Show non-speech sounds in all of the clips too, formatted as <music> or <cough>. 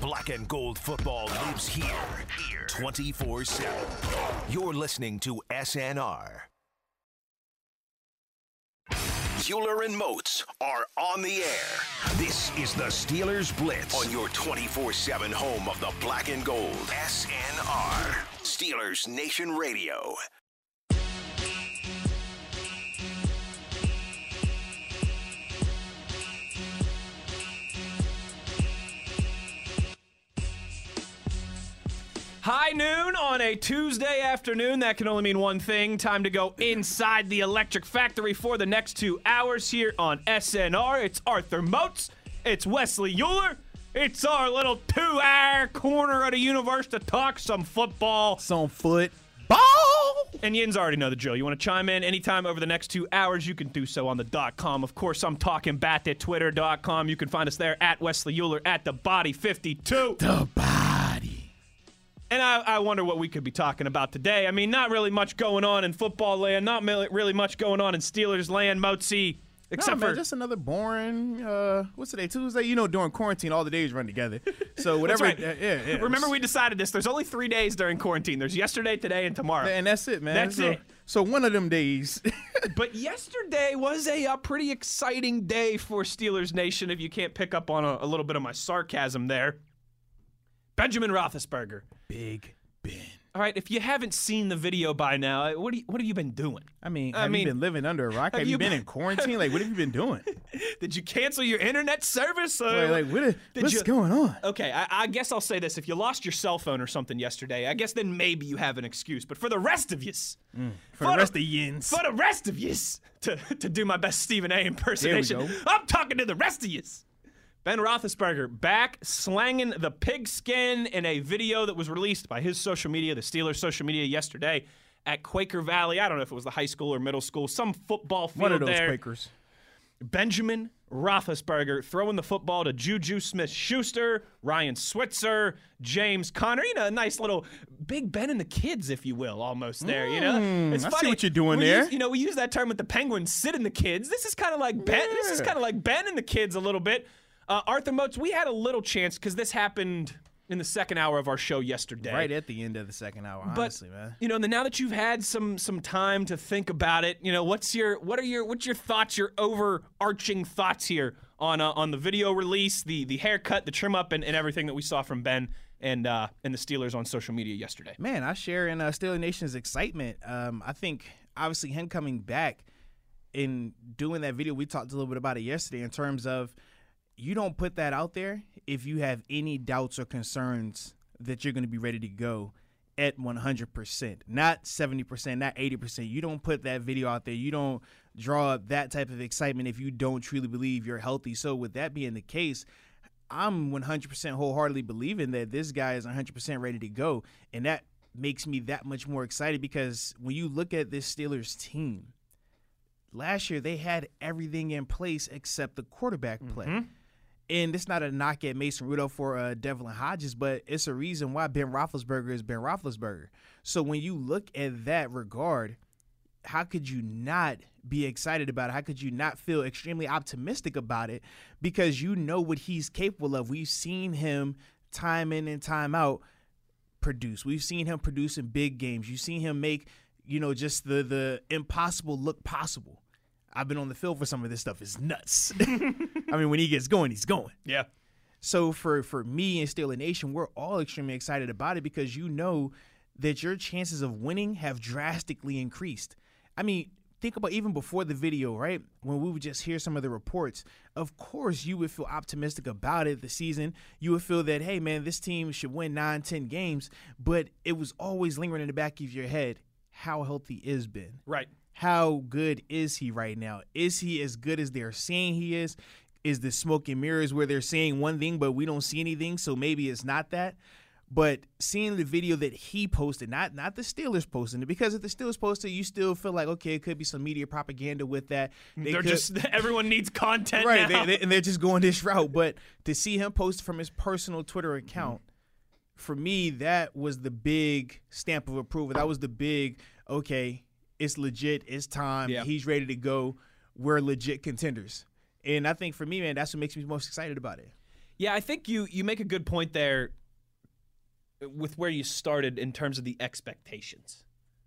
Black and gold football lives here, here 24 7. You're listening to SNR. Uhler and Moats are on the air. This is the Steelers Blitz on your 24 7 home of the black and gold. SNR. Steelers Nation Radio. High noon on a Tuesday afternoon. That can only mean one thing. Time to go inside the electric factory for the next two hours here on SNR. It's Arthur Moats. It's Wesley Uhler. It's our little two hour corner of the universe to talk some football. Some foot ball. And Yins already know the drill. You want to chime in anytime over the next two hours, you can do so on the dot com. Of course, I'm talking bat at twitter.com. You can find us there at Wesley Uhler at the body 52. The body. And I, I, wonder what we could be talking about today. I mean, not really much going on in football land, not really much going on in Steelers land, Mozi. Except no, man, for just another boring. Uh, what's today? Tuesday. You know, during quarantine, all the days run together. <laughs> So whatever. right. uh, yeah, yeah. Remember, we decided this. There's only three days during quarantine. There's yesterday, today, and tomorrow. And that's it, man. That's so, it. So one of them days. <laughs> but yesterday was a, a, pretty exciting day for Steelers Nation. If you can't pick up on a, a little bit of my sarcasm there, Benjamin Roethlisberger. Big Ben. All right, if you haven't seen the video by now, what do you, what have you been doing? I mean, I have mean, you been living under a rock? Have, have you been, been- in quarantine? like, what have you been doing? <laughs> Did you cancel your internet service? Uh, like, like, what what's you- going on? Okay, I, I guess I'll say this: if you lost your cell phone or something yesterday, I guess then maybe you have an excuse. But for the rest of yous, For the rest of yins. for the rest of yous, to to do my best Stephen A. impersonation. I'm talking to the rest of yous. Ben Roethlisberger back slanging the pigskin in a video that was released by his social media, the Steelers' social media, yesterday at Quaker Valley. I don't know if it was the high school or middle school, some football field One of those there. Quakers. Benjamin Roethlisberger throwing the football to Juju Smith-Schuster, Ryan Switzer, James Conner. You know, a nice little Big Ben and the kids, if you will, almost there. You know, it's Mm, I see funny. what you're doing We there. use- you know, we use that term with the Penguins, sitting the kids. This is kind of like Ben. This is kind of like Ben and the kids a little bit. Uh, Arthur Moats, we had a little chance because this happened in the second hour of our show yesterday. Right at the end of the second hour, But honestly, man. you know, now that you've had some some time to think about it, you know, what's your what are your what's your thoughts, your overarching thoughts here on uh, on the video release, the the haircut, the trim up, and, and everything that we saw from Ben and uh, and the Steelers on social media yesterday. Man, I share in uh, Steeler Nation's excitement. Um, I think obviously him coming back and doing that video, we talked a little bit about it yesterday in terms of you don't put that out there if you have any doubts or concerns that you're going to be ready to go at 100%, not 70%, not 80%. You don't put that video out there. You don't draw up that type of excitement if you don't truly believe you're healthy. So, with that being the case, I'm 100% wholeheartedly believing that this guy is 100% ready to go. And that makes me that much more excited because when you look at this Steelers team, last year they had everything in place except the quarterback play. Mm-hmm. And it's not a knock at Mason Rudolph or uh, Devlin Hodges, but it's a reason why Ben Roethlisberger is Ben Roethlisberger. So when you look at that regard, how could you not be excited about it? How could you not feel extremely optimistic about it? Because you know what he's capable of. We've seen him time in and time out produce. We've seen him produce in big games. You've seen him make, you know, just the the impossible look possible. I've been on the field for some of this stuff. It's nuts. <laughs> I mean, when he gets going, he's going. Yeah. So for for me and Steeler Nation, we're all extremely excited about it because you know that your chances of winning have drastically increased. I mean, think about even before the video, right? When we would just hear some of the reports, of course you would feel optimistic about it the season. You would feel that, hey man, this team should win nine, ten games, but it was always lingering in the back of your head. How healthy is Ben? Right. How good is he right now? Is he as good as they're saying he is? Is the smoke and mirrors where they're saying one thing but we don't see anything, so maybe it's not that? But seeing the video that he posted, not not the Steelers posting it, because if the Steelers posted, you still feel like okay, it could be some media propaganda with that. They They're could- just <laughs> everyone needs content right, they, they, and they're just going this <laughs> route. But to see him post from his personal Twitter mm-hmm. account, for me, that was the big stamp of approval. That was the big okay, it's legit, it's time, Yeah. he's ready to go. We're legit contenders, and I think for me, man, that's what makes me most excited about it. Yeah, I think you you make a good point there with where you started in terms of the expectations.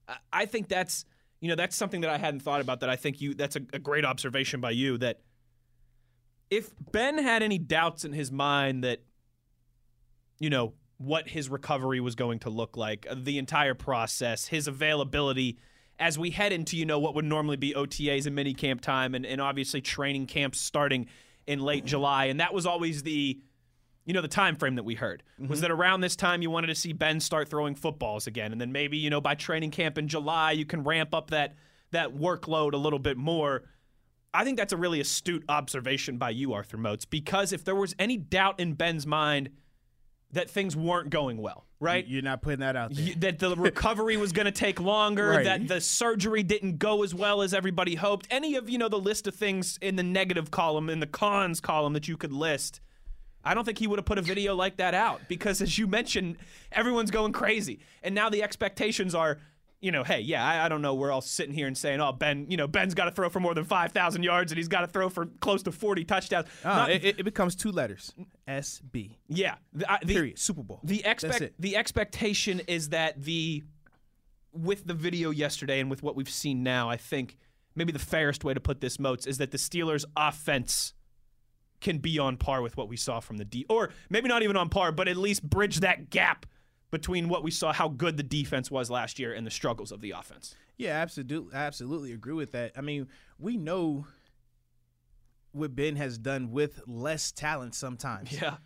I, I think that's you know that's something that I hadn't thought about. That I think you that's a, a great observation by you. That if Ben had any doubts in his mind that you know what his recovery was going to look like, uh, the entire process, his availability as we head into you know what would normally be OTAs and mini camp time, and, and obviously training camps starting in late July, and that was always the you know the time frame that we heard was mm-hmm. that around this time you wanted to see Ben start throwing footballs again, and then maybe you know by training camp in July you can ramp up that that workload a little bit more. I think that's a really astute observation by you, Arthur Moats, because if there was any doubt in Ben's mind that things weren't going well, right? You're not putting that out there. Y- that the <laughs> recovery was going to take longer, Right. that the surgery didn't go as well as everybody hoped. Any of you know the list of things in the negative column, in the cons column that you could list. I don't think he would have put a video like that out because, as you mentioned, everyone's going crazy, and now the expectations are. You know, hey, yeah, I, I don't know. We're all sitting here and saying, "Oh, Ben, you know, Ben's got to throw for more than five thousand yards, and he's got to throw for close to forty touchdowns." Uh, Not- it, it- becomes two letters. SB. yeah, the, I- the- Period. Super Bowl. the That's expect it. the expectation is that the with the video yesterday and with what we've seen now, I think maybe the fairest way to put this moats is that the Steelers offense can be on par with what we saw from the D or maybe not even on par, but at least bridge that gap between what we saw how good the defense was last year and the struggles of the offense. Yeah, absolutely, absolutely agree with that. I mean, we know what Ben has done with less talent sometimes. Yeah.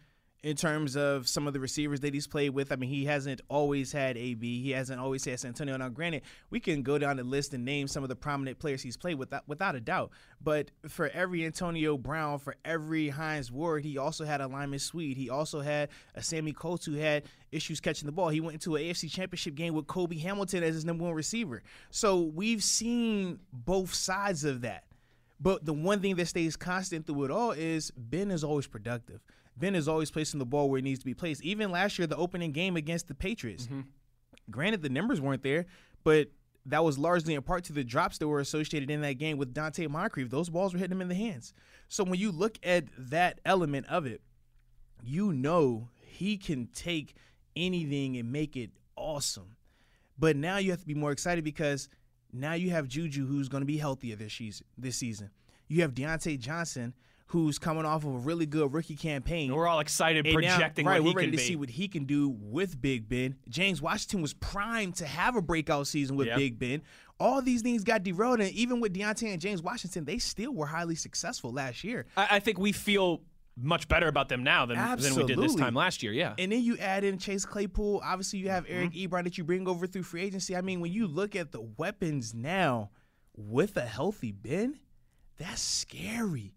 In terms of some of the receivers that he's played with, I mean, he hasn't always had AB. He hasn't always had Santonio. Now, granted, we can go down the list and name some of the prominent players he's played with, without a doubt. But for every Antonio Brown, for every Hines Ward, he also had a Limas Sweed. He also had a Sammie Coates who had issues catching the ball. He went into an AFC Championship game with Cobi Hamilton as his number one receiver. So we've seen both sides of that. But the one thing that stays constant through it all is Ben is always productive. Ben is always placing the ball where it needs to be placed. Even last year, the opening game against the Patriots. Mm-hmm. Granted, the numbers weren't there, but that was largely in part to the drops that were associated in that game with Donte Moncrief. Those balls were hitting him in the hands. So when you look at that element of it, you know he can take anything and make it awesome. But now you have to be more excited because now you have Juju who's going to be healthier this season. This season, you have Diontae Johnson who's coming off of a really good rookie campaign. And we're all excited And now- projecting right, what he we're ready to be. see what he can do with Big Ben. James Washington was primed to have a breakout season with Yep. Big Ben. All these things got derailed, and even with Diontae and James Washington, they still were highly successful last year. I, I think we feel much better about them now than, than we did this time last year. Yeah. And then you add in Chase Claypool. Obviously, you have Eric Mm-hmm. Ebron that you bring over through free agency. I mean, when you look at the weapons now with a healthy Ben, that's scary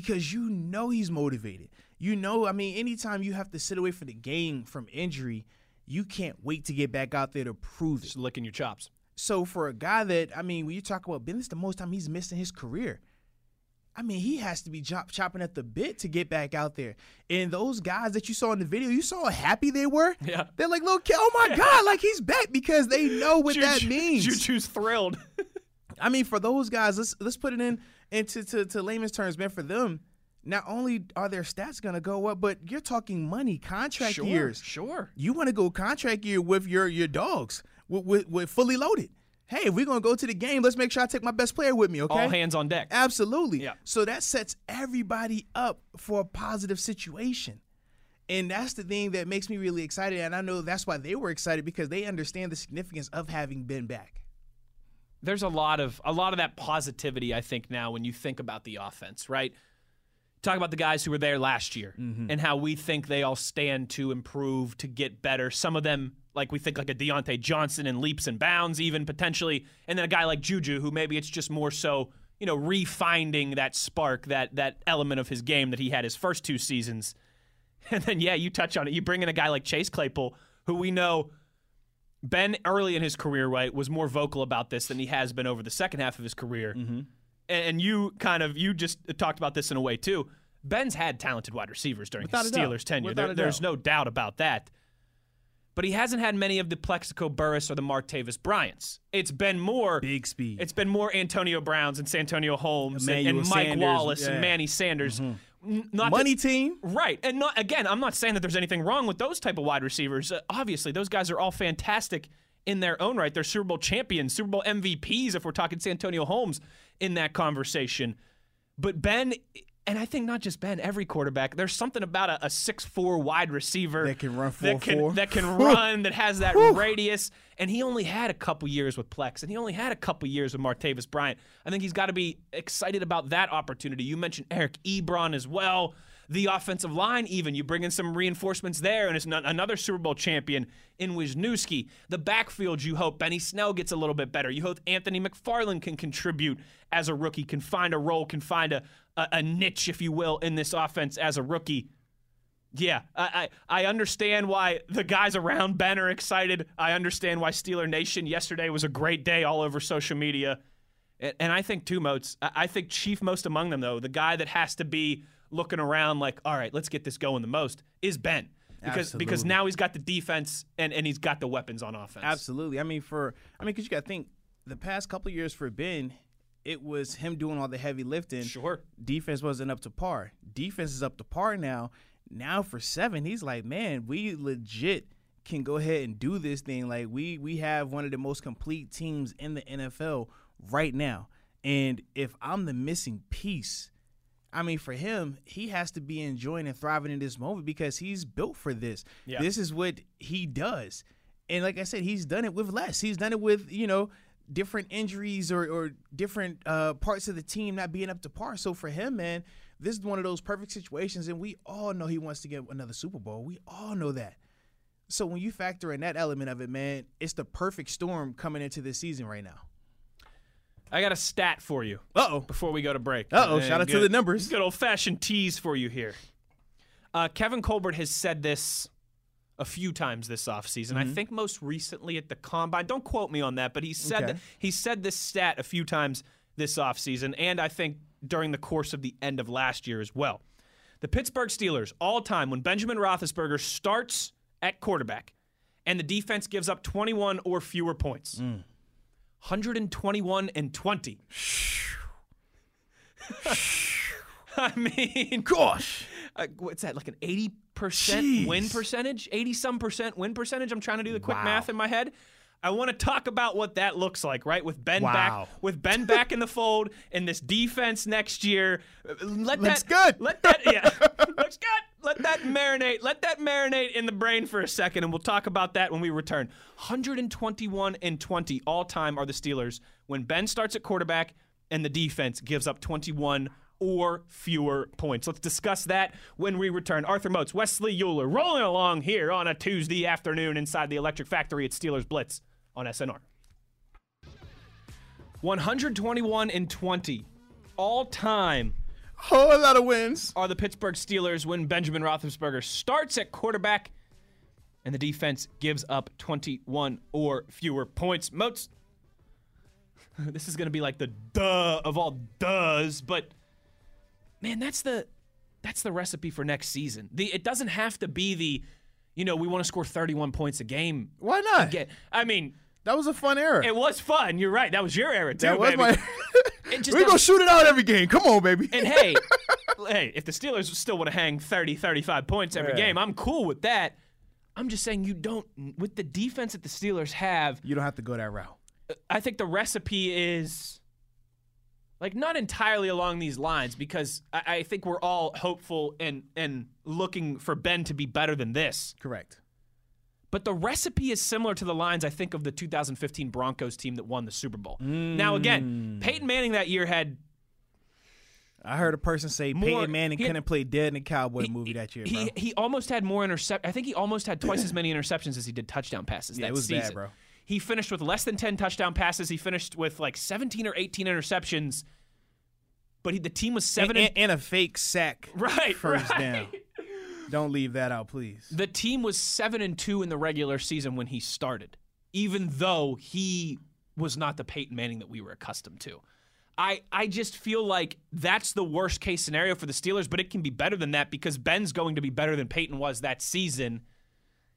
because you know he's motivated. You know, I mean, anytime you have to sit away from the game from injury, you can't wait to get back out there to prove it. Just licking your chops. So for a guy that I mean, when you talk about Ben, the most time he's missed in his career. I mean, he has to be chop, chopping at the bit to get back out there. And those guys that you saw in the video, you saw how happy they were. Yeah. they're like, "Look, oh my <laughs> god, like he's back!" Because they know what that Juju- means. Juju's thrilled. <laughs> I mean, for those guys, let's let's put it in into to, to layman's terms, man. For them, not only are their stats gonna go up, but you're talking money, contract sure, years. sure. You want to go contract year with your your dogs, with, with, with fully loaded. Hey, if we're gonna go to the game, let's make sure I take my best player with me. Okay, All hands on deck. Absolutely. Yeah. So that sets everybody up for a positive situation. And that's the thing that makes me really excited. And I know that's why they were excited because they understand the significance of having been back. There's a lot of a lot of that positivity. I think now when you think about the offense, right? Talk about the guys who were there last year mm-hmm. and how we think they all stand to improve to get better. Some of them, like we think like a Diontae Johnson in leaps and bounds, even potentially, and then a guy like Juju, who maybe it's just more so, you know, refinding that spark, that that element of his game that he had his first two seasons. <laughs> And then yeah, you touch on it. You bring in a guy like Chase Claypool, who we know Ben early in his career, right, was more vocal about this than he has been over the second half of his career. Mm-hmm. And, and you kind of you just talked about this in a way too. Ben's had talented wide receivers during Without his a doubt. Steelers tenure. There- there's no doubt about that. But he hasn't had many of the Plaxico Burress or the Martavis Bryants. It's been more Big speed. it's been more Antonio Browns and Santonio Holmes and, Emmanuel and Mike Sanders, Wallace yeah. Mm-hmm. and Manny Sanders, not money team. Right. And not again, I'm not saying that there's anything wrong with those type of wide receivers. Uh, obviously, those guys are all fantastic in their own right. They're Super Bowl champions, Super Bowl MVPs if we're talking Santonio Holmes in that conversation. But Ben and I think not just Ben, every quarterback, there's something about a, a 6'4 wide receiver That can run that can, 4'4". that can <laughs> run, that has that radius. And he only had a couple years with Plex, and he only had a couple years with Martavis Bryant. I think he's got to be excited about that opportunity. You mentioned Eric Ebron as well. The offensive line, even you bring in some reinforcements there, and it's not another Super Bowl champion in Wisniewski. The backfield, you hope Benny Snell gets a little bit better. You hope Anthony McFarland can contribute as a rookie, can find a role, can find a, a, a niche, if you will, in this offense as a rookie. Yeah, I, I I understand why the guys around Ben are excited. I understand why Steeler Nation yesterday was a great day all over social media. And, and I think two Moats. I think chief most among them though, the guy that has to be looking around like, all right, let's get this going the most is Ben. Because because now he's got the defense and, and he's got the weapons on offense. Absolutely. I mean, for I mean, because you got to think the past couple of years for Ben, it was him doing all the heavy lifting. Sure. Defense wasn't up to par. Defense is up to par now. Now for seven, he's like, man, we legit can go ahead and do this thing. Like we we have one of the most complete teams in the NFL right now. And if I'm the missing piece, I mean, for him, he has to be enjoying and thriving in this moment because he's built for this. Yeah. This is what he does. And like I said, he's done it with less. He's done it with, you know, different injuries or, or different uh, parts of the team not being up to par. So for him, man, this is one of those perfect situations. And we all know he wants to get another Super Bowl. We all know that. So when you factor in that element of it, man, it's the perfect storm coming into this season right now. I got a stat for you. Uh oh. before we go to break. Uh, shout out to the numbers. Good old fashioned tease for you here. Uh, Kevin Colbert has said this a few times this offseason. Mm-hmm. I think most recently at the combine. Don't quote me on that, but he said Okay. that he said this stat a few times this offseason, and I think during the course of the end of last year as well. The Pittsburgh Steelers, all time, when Benjamin Roethlisberger starts at quarterback and the defense gives up 21 or fewer points. 121 and 20. <laughs> I mean, Gosh. uh, what's that? Like an 80% win Jeez. percentage? 80 some percent win percentage? I'm trying to do the quick Wow. math in my head. I want to talk about what that looks like, right? With Ben Wow. back, with Ben back in the fold, and this defense next year. Let Looks that good. Let that yeah, <laughs> looks good. Let that marinate. Let that marinate in the brain for a second, and we'll talk about that when we return. 121 and 20 all time are the Steelers when Ben starts at quarterback and the defense gives up 21 or fewer points. Let's discuss that when we return. Arthur Moats, Wesley Uhler, rolling along here on a Tuesday afternoon inside the Electric Factory at Steelers Blitz on SNR. 121 and 20 all time Whole lot of wins. are the Pittsburgh Steelers when Benjamin Roethlisberger starts at quarterback and the defense gives up 21 or fewer points. Moats, <laughs> this is going to be like the duh of all duhs, but man, that's the that's the recipe for next season. The it doesn't have to be the you know, we want to score 31 points a game. Why not? Get, I mean, That was a fun era. it was fun. You're right. That was your era too, that was baby. my. <laughs> It just <laughs> we gonna shoot it out every game. Come on, baby. And hey, <laughs> hey, if the Steelers still want to hang 30, 35 points every Yeah. game, I'm cool with that. I'm just saying you don't with the defense that the Steelers have, you don't have to go that route. I think the recipe is like not entirely along these lines because I, I think we're all hopeful and and looking for Ben to be better than this. Correct. But the recipe is similar to the lines I think of the 2015 Broncos team that won the Super Bowl. Now again, mm. Peyton Manning that year had I heard a person say More- Peyton Manning couldn't play Dead in a Cowboy he- movie that year, he, bro. He almost had more intercept. I think he almost had twice as many interceptions as he did touchdown passes Yeah, that it was bad, season. bro. He finished with less than 10 touchdown passes. He finished with like 17 or 18 interceptions. But he, the team was seven and, and, and a fake sack. <laughs> right, First right. down. Don't leave that out, please. The team was seven and two in the regular season when he started, even though he was not the Peyton Manning that we were accustomed to. I, I just feel like that's the worst case scenario for the Steelers, but it can be better than that because Ben's going to be better than Peyton was that season.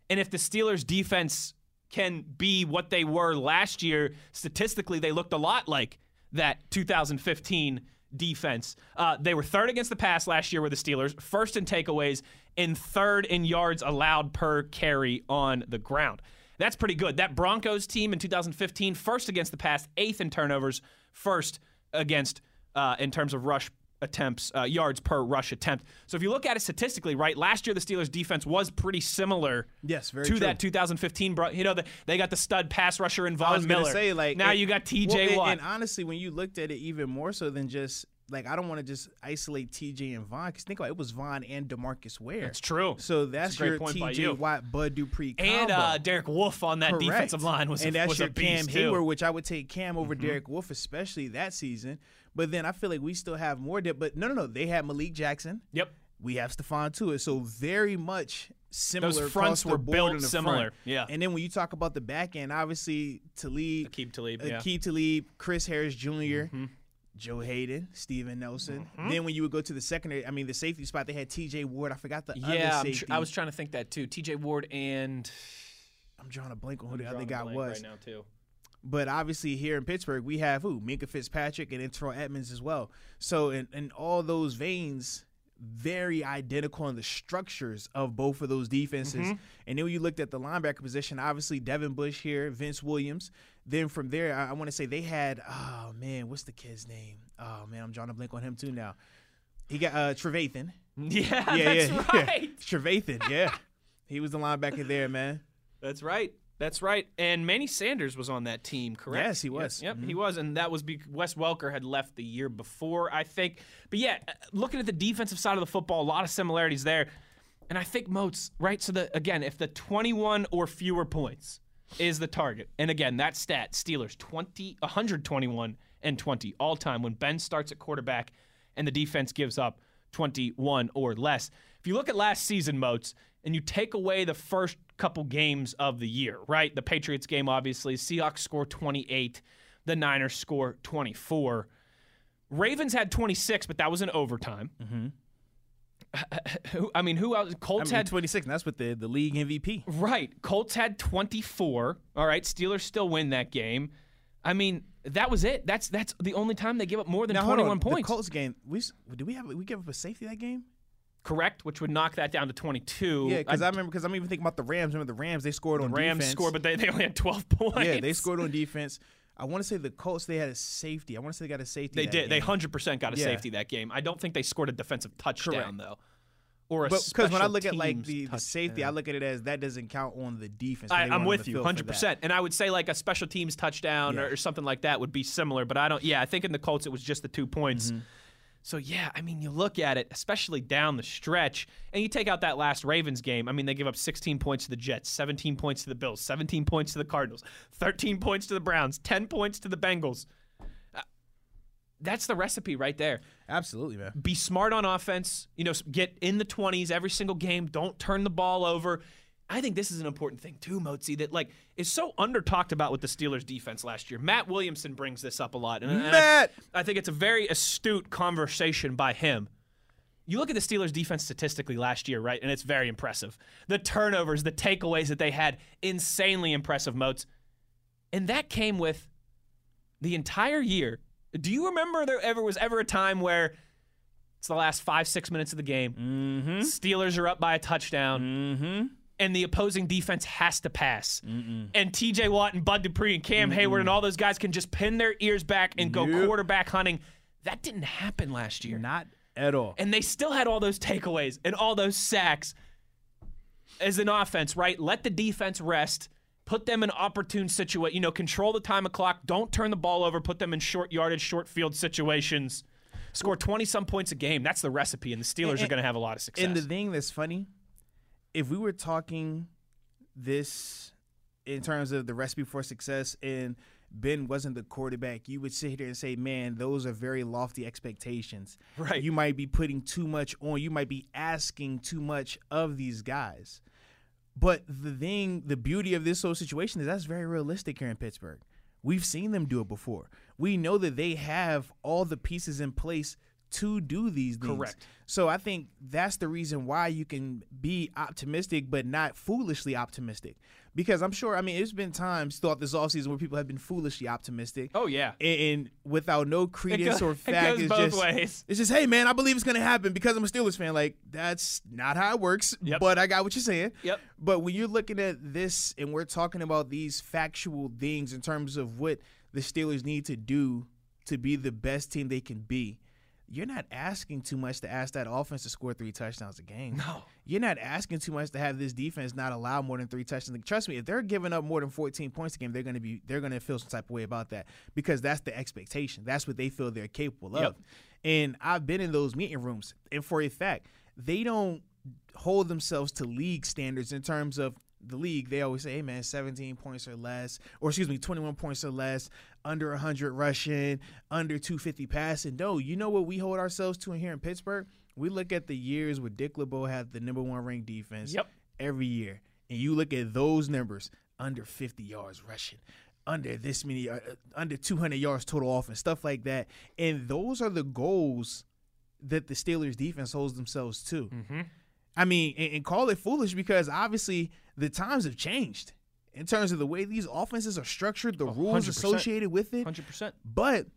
And if the Steelers defense can be what they were last year, statistically, they looked a lot like that 2015 defense. Uh, they were third against the pass last year with the Steelers, first in takeaways, and third in yards allowed per carry on the ground. That's pretty good. That Broncos team in 2015, first against the pass, eighth in turnovers, first against uh, in terms of rush attempts, uh, yards per rush attempt. So if you look at it statistically, right, last year the Steelers defense was pretty similar. Yes, very to true. that 2015. bro- You know, the, they got the stud pass rusher in I Von Miller. say like now it- you got T.J. well, and- Watt. And, honestly, when you looked at it even more so than just like I don't want to just isolate T.J. and Von because think about it, it was Von and Demarcus Ware. That's true. So that's, great your T.J. you. Watt, Bud Dupree, and uh, Derek Wolfe on that Correct. defensive line was and a, that's was your a beast Cam too. Heyward, which I would take Cam over Derek Wolfe, especially that season. But then I feel like we still have more depth. But no, no, no, they had Malik Jackson. Yep. We have Stephon Tuitt, so very much similar. Those fronts were built similar, front. yeah. And then when you talk about the back end, obviously Talib, Aqib Talib, yeah. Mm-hmm. Aqib Talib, Chris Harris jr., Joe Haden, Steven Nelson. Then when you would go to the secondary, I mean the safety spot, they had T.J. Ward. I forgot the other Yeah, tr- I was trying to think that too. T.J. Ward and I'm drawing a blank on who the other guy was. right now too. But obviously here in Pittsburgh, we have who? Minkah Fitzpatrick and Terrell Edmunds as well. So in, in all those veins, very identical in the structures of both of those defenses. And then when you looked at the linebacker position, obviously Devin Bush here, Vince Williams. Then from there, I, I want to say they had, oh man, what's the kid's name? Oh man, I'm drawing a blank on him too now. He got uh, Trevathan. <laughs> Yeah, Yeah, that's yeah, right. <laughs> Trevathan, yeah. He was the linebacker there, man. That's right. That's right. And Manny Sanders was on that team, correct? Yes, he was. Yep, he was, and that was because Wes Welker had left the year before, I think. But yeah, uh, looking at the defensive side of the football, a lot of similarities there. And I think Moats, right? So the again, if the 21 or fewer points is the target, and again, that stat, Steelers 20, 121 and 20 all time when Ben starts at quarterback and the defense gives up 21 or less. If you look at last season, Moats, and you take away the first couple games of the year, right? The Patriots game, obviously, Seahawks score 28, the Niners score 24. Ravens had 26, but that was in overtime. Mm-hmm. <laughs> Who I mean, who else? I Colts mean, had 26, and that's with the, the league MVP. Right. Colts had 24. All right. Steelers still win that game. I mean, that was it. That's that's the only time they give up more than Now, 21 on. points. The Colts game, we did we have we give up a safety that game? Correct, which would knock that down to 22. Yeah, because I, remember because I'm even thinking about the Rams. Remember the Rams? They scored on Rams defense. scored, but they, they only had 12 <laughs> points. yeah, they scored on defense. I want to say the Colts they had a safety. I want to say they got a safety. They did. They 100% got a Yeah. safety that game. I don't think they scored a defensive touchdown Correct. though, or because when I look at like the, the safety, I look at it as that doesn't count on the defense. I, I'm with you, hundred percent. And I would say like a special teams touchdown Yeah. or, or something like that would be similar. But I don't. Yeah, I think in the Colts it was just the two points. Mm-hmm. So yeah, I mean, you look at it, especially down the stretch, and you take out that last Ravens game. I mean, they give up 16 points to the Jets, 17 points to the Bills, 17 points to the Cardinals, 13 points to the Browns, 10 points to the Bengals. Uh, That's the recipe right there Absolutely, man. be smart on offense. You know, get in the 20s every single game. Don't turn the ball over. I think this is an important thing too, Mozi, that like is so under talked about with the Steelers defense last year. Matt Williamson brings this up a lot. And, and I- Matt! I, think it's a very astute conversation by him. You look at the Steelers defense statistically last year, right? And it's very impressive. The turnovers, the takeaways that they had, insanely impressive Moats. And that came with the entire year. Do you remember there ever was ever a time where it's the last five, six minutes of the game? Mm-hmm. Steelers are up by a touchdown. Mm-hmm. And the opposing defense has to pass. And TJ Watt and Bud Dupree and Cam Heyward and all those guys can just pin their ears back and go Yep. quarterback hunting. That didn't happen last year. Not at all. And they still had all those takeaways and all those sacks as an offense, right? Let the defense rest. Put them in opportune situation. You know, control the time of clock. Don't turn the ball over. Put them in short yardage, short field situations. Score 20 some points a game. That's the recipe, and the Steelers And- are going to have a lot of success. And the thing that's funny, if we were talking this in terms of the recipe for success and Ben wasn't the quarterback, you would sit here and say, man, those are very lofty expectations. Right. You might be putting too much on, you might be asking too much of these guys. But the thing, the beauty of this whole situation is that's very realistic here in Pittsburgh. We've seen them do it before. We know that they have all the pieces in place to do these things. Correct. So I think that's the reason why you can be optimistic, but not foolishly optimistic. Because I'm sure, I mean, it's been times throughout this offseason where people have been foolishly optimistic. Oh yeah. And, and without no credence or <laughs> it fact, goes it's both just ways. it's just, hey man, I believe it's gonna happen because I'm a Steelers fan. Like that's not how it works. Yep. But I got what you're saying. Yep. But when you're looking at this and we're talking about these factual things in terms of what the Steelers need to do to be the best team they can be, you're not asking too much to ask that offense to score three touchdowns a game. No. You're not asking too much to have this defense not allow more than three touchdowns. Trust me, if they're giving up more than 14 points a game, they're going to be they're going to feel some type of way about that because that's the expectation. That's what they feel they're capable of. Yep. And I've been in those meeting rooms, and for a fact, they don't hold themselves to league standards in terms of the league. They always say, "Hey, man, 17 points or less, or excuse me, 21 points or less, under 100 rushing, under 250 passing." No, you know what we hold ourselves to in here in Pittsburgh? We look at the years where Dick LeBeau had the number one ranked defense Yep. every year, and you look at those numbers under 50 yards rushing, under this many, uh, uh, under 200 yards total offense, stuff like that, and those are the goals that the Steelers defense holds themselves to. I mean, and, and call it foolish because obviously the times have changed in terms of the way these offenses are structured, the rules 100%. associated with it. Hundred percent. But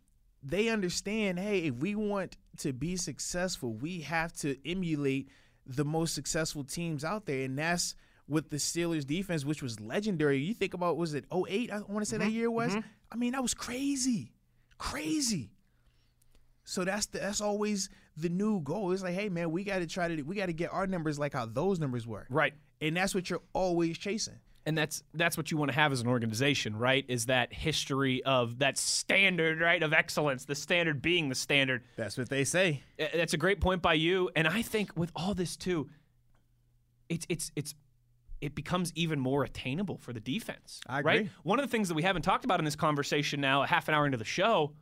they understand, hey, if we want to be successful, we have to emulate the most successful teams out there, and that's with the Steelers defense, which was legendary. You think about was it 08? I want to say that mm-hmm. year was. Mm-hmm. I mean, that was crazy, crazy. So that's the, that's always the new goal. It's like, hey man, we got to try to we got to get our numbers like how those numbers were, Right. and that's what you're always chasing. And that's that's what you want to have as an organization, right? Is that history of that standard, right, of excellence, the standard being the standard. That's what they say. That's a great point by you, and I think with all this too, it's it's it's it becomes even more attainable for the defense. I Right? agree. One of the things that we haven't talked about in this conversation now, a half an hour into the show,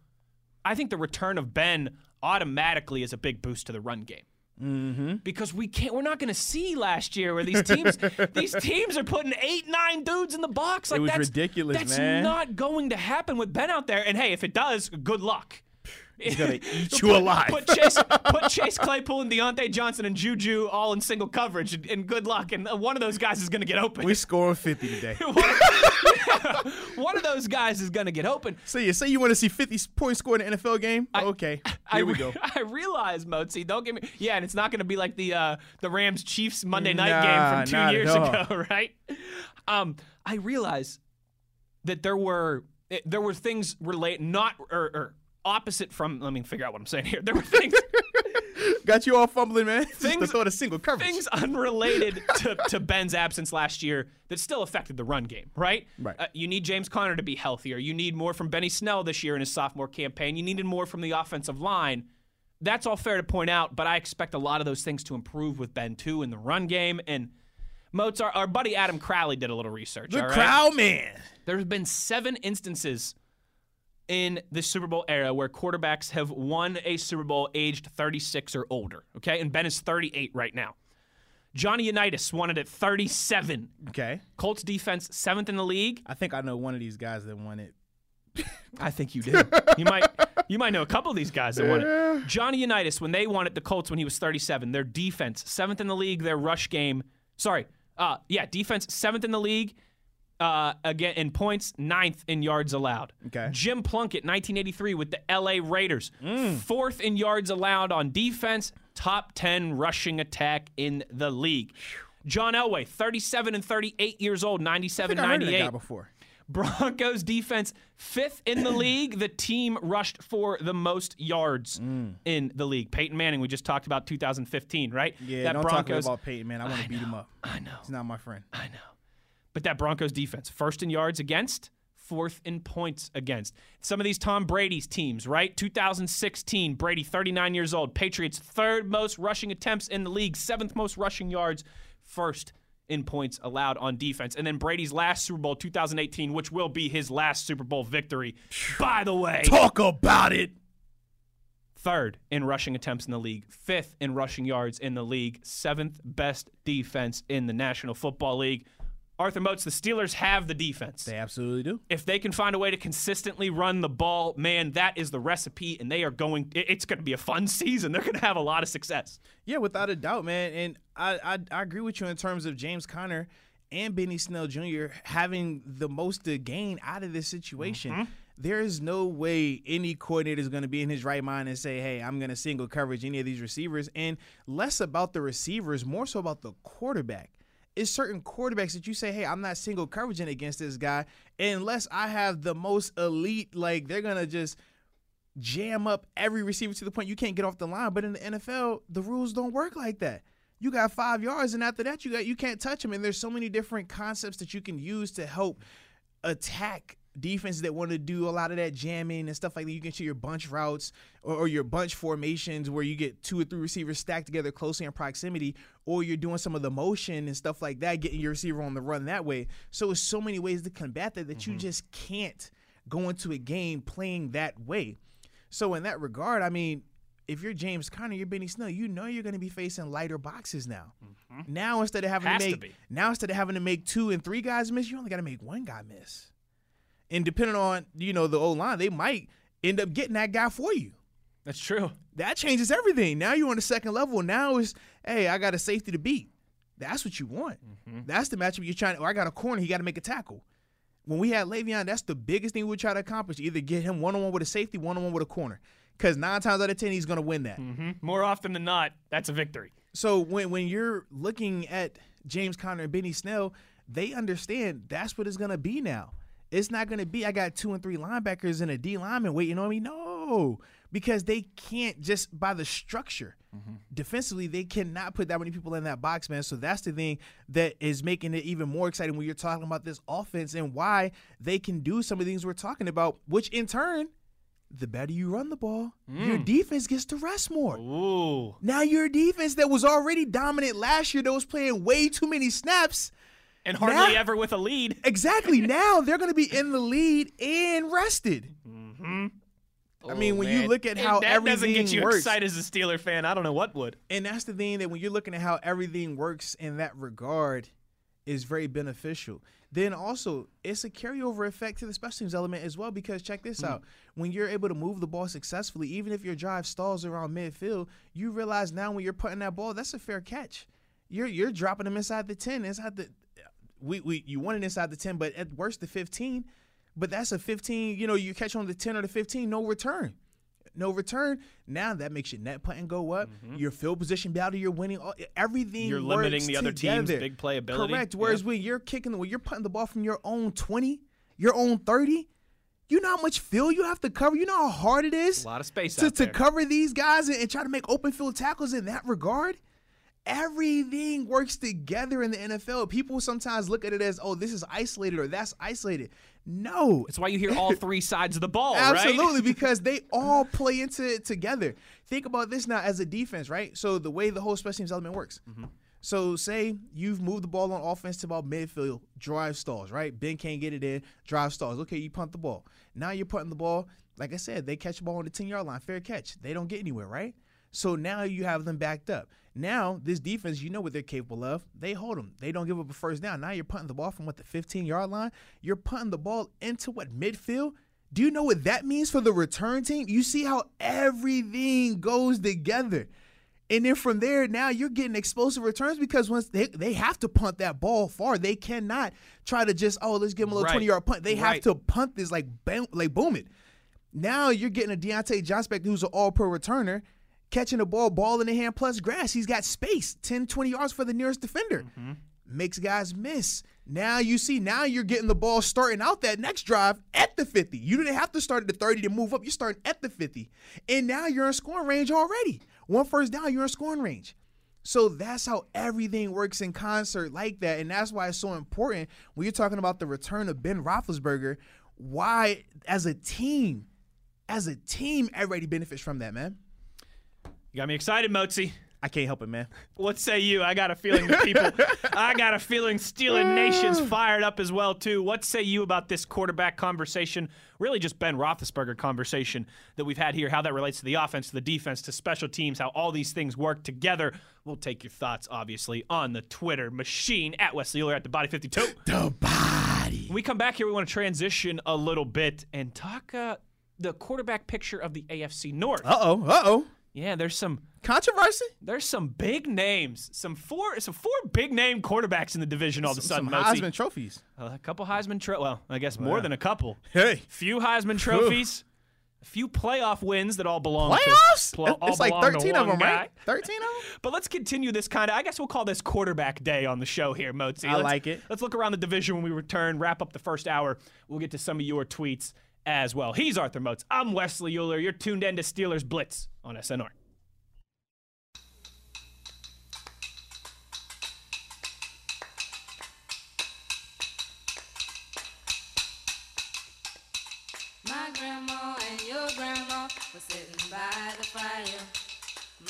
I think the return of Ben automatically is a big boost to the run game. Mm-hmm. Because we can't, we're not going to see last year where these teams, <laughs> these teams are putting eight, nine dudes in the box. Like was that's ridiculous, That's man. not going to happen with Ben out there. And hey, if it does, good luck. <laughs> He's gonna eat you alive. Put Chase, put <laughs> Chase Claypool and Diontae Johnson and Juju all in single coverage, and, and good luck. And uh, one of those guys is going to get open. We scoring 50 today. <laughs> one of those guys is going to get open. So you say you want to see 50 points scored in an NFL game? okay, here I, we go. I realize, Mozi. Don't get me. Yeah, and it's not going to be like the uh, the Rams Chiefs Monday night Nah, game from two years ago, right? Um, I realize that there were eh, there were things relate not or, or opposite from. Let me figure out what I'm saying here. <laughs> There were things Got you all fumbling, man. <laughs> Things- throw the single coverage. things unrelated to, to Ben's absence last year that still affected the run game, right? Right. Uh, you need James Conner to be healthier. You need more from Benny Snell this year in his sophomore campaign. You needed more from the offensive line. That's all fair to point out, but I expect a lot of those things to improve with Ben too in the run game. And Mozart, our buddy Adam Crowley did a little research. the right? crowd man. There's been seven instances in the Super Bowl era where quarterbacks have won a Super Bowl aged 36 or older. Okay, and Ben is 38 right now. Johnny Unitas won it at 37. Okay. Colts defense seventh in the league. I think I know one of these guys that won it. I think you did. You might you might know a couple of these guys that won it. Johnny Unitas when they won it, the Colts when he was 37. Their defense seventh in the league. Their rush game, sorry, uh, yeah, defense seventh in the league. Uh, again in points, ninth in yards allowed. Okay. Jim Plunkett, 1983, with the LA Raiders, fourth in yards allowed on defense, top 10 rushing attack in the league. John Elway, 37 and 38 years old, 97 I I heard that 98. guy before. Broncos defense fifth in the <clears throat> league. The team rushed for the most yards Mm. in the league. Peyton Manning, we just talked about 2015, right? Yeah, that don't Broncos. talk about Peyton, man. I want to beat him up. I know, He's not my friend. I know. But that Broncos defense, first in yards against, fourth in points against. Some of these Tom Brady's teams, right? 2016, Brady, 39 years old. Patriots, third most rushing attempts in the league, seventh most rushing yards, first in points allowed on defense. And then Brady's last Super Bowl, 2018, which will be his last Super Bowl victory. By the way, Talk about it. third in rushing attempts in the league, fifth in rushing yards in the league, seventh best defense in the National Football League. Arthur Moats, the Steelers have the defense. They absolutely do. If they can find a way to consistently run the ball, man, that is the recipe, and they are going. It's going to be a fun <laughs> season. They're going to have a lot of success. Yeah, without a doubt, man. And I, I, I agree with you in terms of James Conner and Benny Snell Jr. having the most to gain out of this situation. Mm-hmm. There is no way any coordinator is going to be in his right mind and say, "Hey, I'm going to single coverage any of these receivers," and less about the receivers, more so about the quarterback is certain quarterbacks that you say, hey, I'm not single coveraging against this guy unless I have the most elite, like they're gonna just jam up every receiver to the point you can't get off the line. But in the NFL, the rules don't work like that. You got five yards, and after that, you got you can't touch them. And there's so many different concepts that you can use to help attack defenses that want to do a lot of that jamming and stuff like that. You get to your bunch routes or, or, your bunch formations where you get two or three receivers stacked together closely in proximity, or you're doing some of the motion and stuff like that, getting your receiver on the run that way. So it's so many ways to combat that that mm-hmm. you just can't go into a game playing that way. So in that regard, I mean, if you're James Conner, you're Benny Snell, you know you're going to be facing lighter boxes now. Mm-hmm. Now instead of having Has to make to now instead of having to make two and three guys miss, you only got to make one guy miss. And depending on, you know, the old line, they might end up getting that guy for you. That's true. That changes everything. Now you're on the second level. Now it's, hey, I got a safety to beat. That's what you want. Mm-hmm. That's the matchup you're trying to, or I got a corner, he got to make a tackle. When we had Le'Veon, that's the biggest thing we try to accomplish. Either get him one on one with a safety, one on one with a corner. Because nine times out of 10, he's going to win that. Mm-hmm. More often than not, that's a victory. So when, when you're looking at James Conner and Benny Snell, they understand that's what it's going to be now. It's not going to be I got two and three linebackers and a D lineman waiting on me. No, because they can't just by the structure. Mm-hmm. Defensively, they cannot put that many people in that box, man. So that's the thing that is making it even more exciting when you're talking about this offense and why they can do some of the things we're talking about, which in turn the better you run the ball, mm. your defense gets to rest more. Ooh. Now your defense that was already dominant last year, that was playing way too many snaps, and hardly now, ever with a lead. <laughs> Exactly. now they're going to be in the lead and rested. Mm-hmm. I mean, oh, when man. you look at how that everything doesn't get you works, excited as a Steeler fan, I don't know what would. And that's the thing that when you're looking at how everything works in that regard, is very beneficial. Then also, it's a carryover effect to the special teams element as well. Because check this mm. out: when you're able to move the ball successfully, even if your drive stalls around midfield, you realize now when you're putting that ball, that's a fair catch. You're you're dropping them inside the ten, inside the we, we you want it inside the 10, but at worst the 15. But that's a 15, you know, you catch on the 10 or the 15, no return. No return. Now that makes your net punting go up. Mm-hmm. Your field position battle, you're winning. Everything you're limiting the other team's big playability. Correct. Whereas yep. when you're kicking, when you're putting the ball from your own 20, your own 30, you know how much field you have to cover. You know how hard it is. A lot of space to, to cover these guys and, and try to make open field tackles in that regard everything works together in the NFL. People sometimes look at it as, oh, this is isolated or that's isolated. No. It's why you hear all <laughs> three sides of the ball, Absolutely, right? <laughs> because they all play into it together. Think about this now as a defense, right? So the way the whole special teams element works. Mm-hmm. So say you've moved the ball on offense to about midfield, drive stalls, right? Ben can't get it in, drive stalls. Okay, you punt the ball. Now you're punting the ball. Like I said, they catch the ball on the 10 yard line, fair catch. They don't get anywhere, right? So now you have them backed up. Now this defense, you know what they're capable of. They hold them. They don't give up a first down. Now you're punting the ball from what the 15 yard line. You're punting the ball into what midfield. Do you know what that means for the return team? You see how everything goes together. And then from there, now you're getting explosive returns because once they, they have to punt that ball far, they cannot try to just oh let's give them a little right. 20 yard punt. They right. have to punt this like boom, like boom it. Now you're getting a Diontae Johnson who's an all pro returner catching the ball, ball in the hand plus grass. He's got space, 10, 20 yards for the nearest defender. Mm-hmm. Makes guys miss. Now you see, now you're getting the ball starting out that next drive at the 50. You didn't have to start at the 30 to move up. You're starting at the 50. And now you're in scoring range already. One first down, you're in scoring range. So that's how everything works in concert like that. And that's why it's so important when you're talking about the return of Ben Roethlisberger. Why, as a team, as a team, everybody benefits from that, man. You got me excited, Mozi. I can't help it, man. What say you? I got a feeling the people, I got a feeling Stealing <laughs> Nation's fired up as well too. What say you about this quarterback conversation? Really, just Ben Roethlisberger conversation that we've had here. How that relates to the offense, to the defense, to special teams. How all these things work together. We'll take your thoughts, obviously, on the Twitter machine at Wesley Uhler at the Body Fifty Two. The body. When we come back here, we want to transition a little bit and talk uh, the quarterback picture of the AFC North. Uh oh. Uh oh. Yeah, there's some Controversy. there's some big names, some four some four big name quarterbacks in the division all of a sudden. Some. Heisman trophies. a couple Heisman tro- well, I guess more than a couple. Hey. Few Heisman trophies, a few playoff wins that all belong Playoffs? to pl- it's like 13 of them, guy. right? 13 of them? <laughs> But let's continue this kind of. I guess we'll call this quarterback day on the show here, Mozi. I like it. Let's look around the division when we return. Wrap up the first hour. We'll get to some of your tweets as well. He's Arthur Moats. I'm Wesley Uhler. You're tuned in to Steelers Blitz on SNR. My grandma and your grandma were sitting by the fire.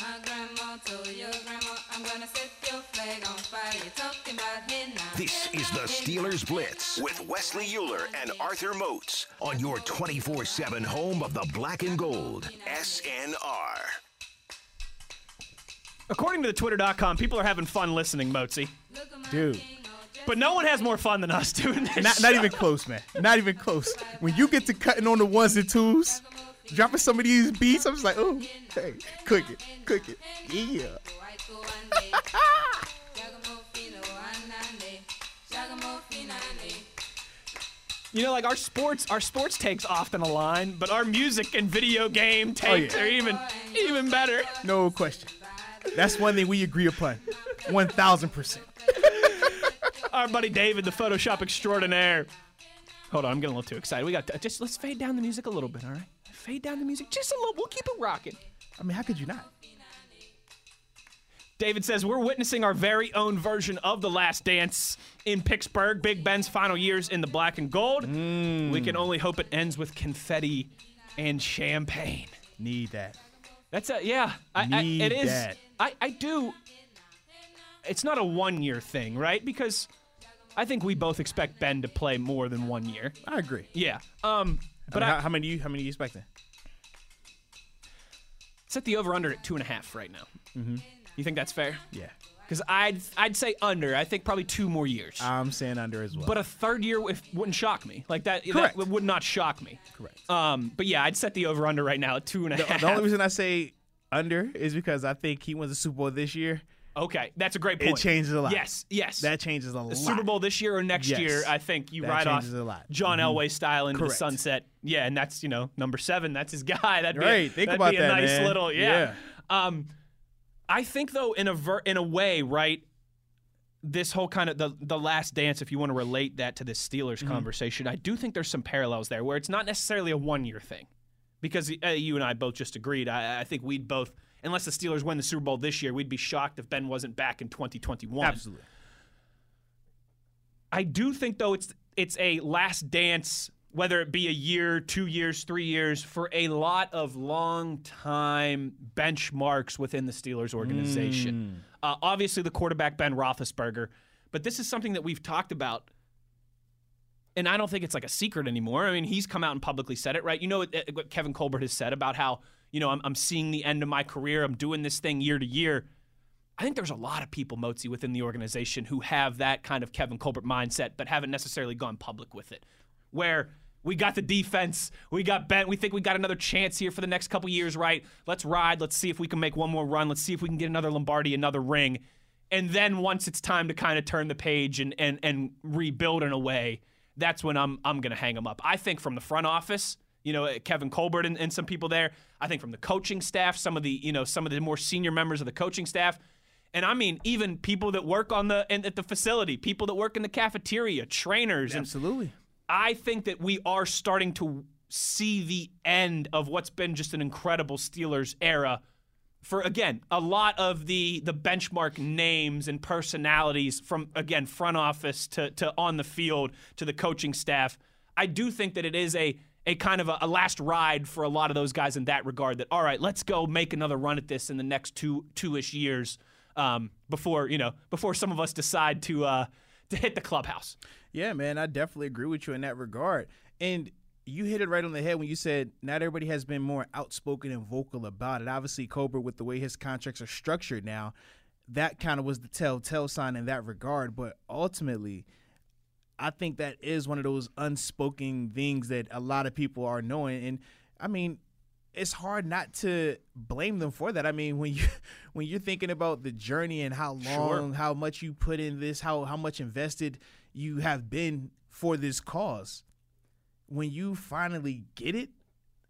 My grandma told your grandma, I'm gonna set your flag on fire. You're talking about hey now. This hey is now, the hey Steelers now. Blitz with Wesley Uhler and Arthur Moats on your 24 7 home of the black and gold. SNR. According to the Twitter.com, people are having fun listening, Mozi. Look at my Dude. king, just But no one has more fun than us doing this. Not, not even close, man. Not even close. When you get to cutting on the ones and twos, dropping some of these beats, I'm just like, oh, hey, cook it, cook it. Yeah. You know, like our sports, our sports takes often align, but our music and video game oh, takes Oh, yeah. are even, even better. No question. That's one thing we agree upon. 1000%. <laughs> Our buddy David, the Photoshop extraordinaire. Hold on, I'm getting a little too excited. We got just let's fade down the music a little bit, all right? Fade down the music just a little. We'll keep it rocking. I mean, how could you not? David says we're witnessing our very own version of the Last Dance in Pittsburgh. Big Ben's final years in the black and gold. We can only hope it ends with confetti and champagne. Need that. That's a yeah. I, I, Need it is. that. I I do. It's not a one year thing, right? Because I think we both expect Ben to play more than one year. I agree. Yeah. Um. But I, how, how many you how many you expect then? set the over under at two and a half right now. Mm-hmm. You think that's fair? Yeah. Because I'd I'd say under. I think probably two more years. I'm saying under as well. but a third year if, wouldn't shock me. Like that, Correct. that would not shock me. Correct. Um. But yeah, I'd set the over under right now at two and a the, half. the only reason I say under is because I think he wins the Super Bowl this year. okay, that's a great point. It changes a lot. Yes. Yes. That changes a lot. the Super Bowl this year or next Yes. year, I think you That ride off a lot. Mm-hmm. John Elway style into the sunset. Yeah, and that's you know number seven. That's his guy. <laughs> That'd be a, Right, think that'd about be a that, nice man. little yeah. Um, I think though in a ver- in a way, right. This whole kind of the the last dance, if you want to relate that to this Steelers Mm-hmm. conversation, I do think there's some parallels there where it's not necessarily a one year thing, because uh, you and I both just agreed. I, I think we'd both, unless the Steelers win the Super Bowl this year, we'd be shocked if Ben wasn't back in 2021. Absolutely. I do think though it's it's a last dance, whether it be a year, two years, three years, for a lot of long time benchmarks within the Steelers organization. Uh, obviously, the quarterback Ben Roethlisberger, but this is something that we've talked about. And I don't think it's like a secret anymore. I mean, he's come out and publicly said it, right? You know what, uh, what Kevin Colbert has said about how, you know, I'm, I'm seeing the end of my career. I'm doing this thing year to year. I think there's a lot of people, Mozi, within the organization who have that kind of Kevin Colbert mindset, but haven't necessarily gone public with it. Where we got the defense, we got bent, we think we got another chance here for the next couple years, right? Let's ride. Let's see if we can make one more run. Let's see if we can get another Lombardi, another ring. And then once it's time to kind of turn the page and and and rebuild in a way, that's when I'm I'm gonna hang them up. I think from the front office, you know, Kevin Colbert and, and some people there. I think from the coaching staff, some of the you know some of the more senior members of the coaching staff, and I mean even people that work on the and at the facility, people that work in the cafeteria, trainers, and Absolutely. I think that we are starting to see the end of what's been just an incredible Steelers era. For again, a lot of the the benchmark names and personalities from again front office to to on the field to the coaching staff. I do think that it is a a kind of a, a last ride for a lot of those guys in that regard. That all right, let's go make another run at this in the next two two ish years um, before you know before some of us decide to uh, to hit the clubhouse. Yeah, man, I definitely agree with you in that regard. And you hit it right on the head when you said not everybody has been more outspoken and vocal about it. Obviously, Colbert, with the way his contracts are structured now, that kind of was the telltale sign in that regard. But ultimately, I think that is one of those unspoken things that a lot of people are knowing. And I mean, it's hard not to blame them for that. I mean, when you <laughs> when you're thinking about the journey and how long, Sure. how much you put in this, how how much invested you have been for this cause, when you finally get it,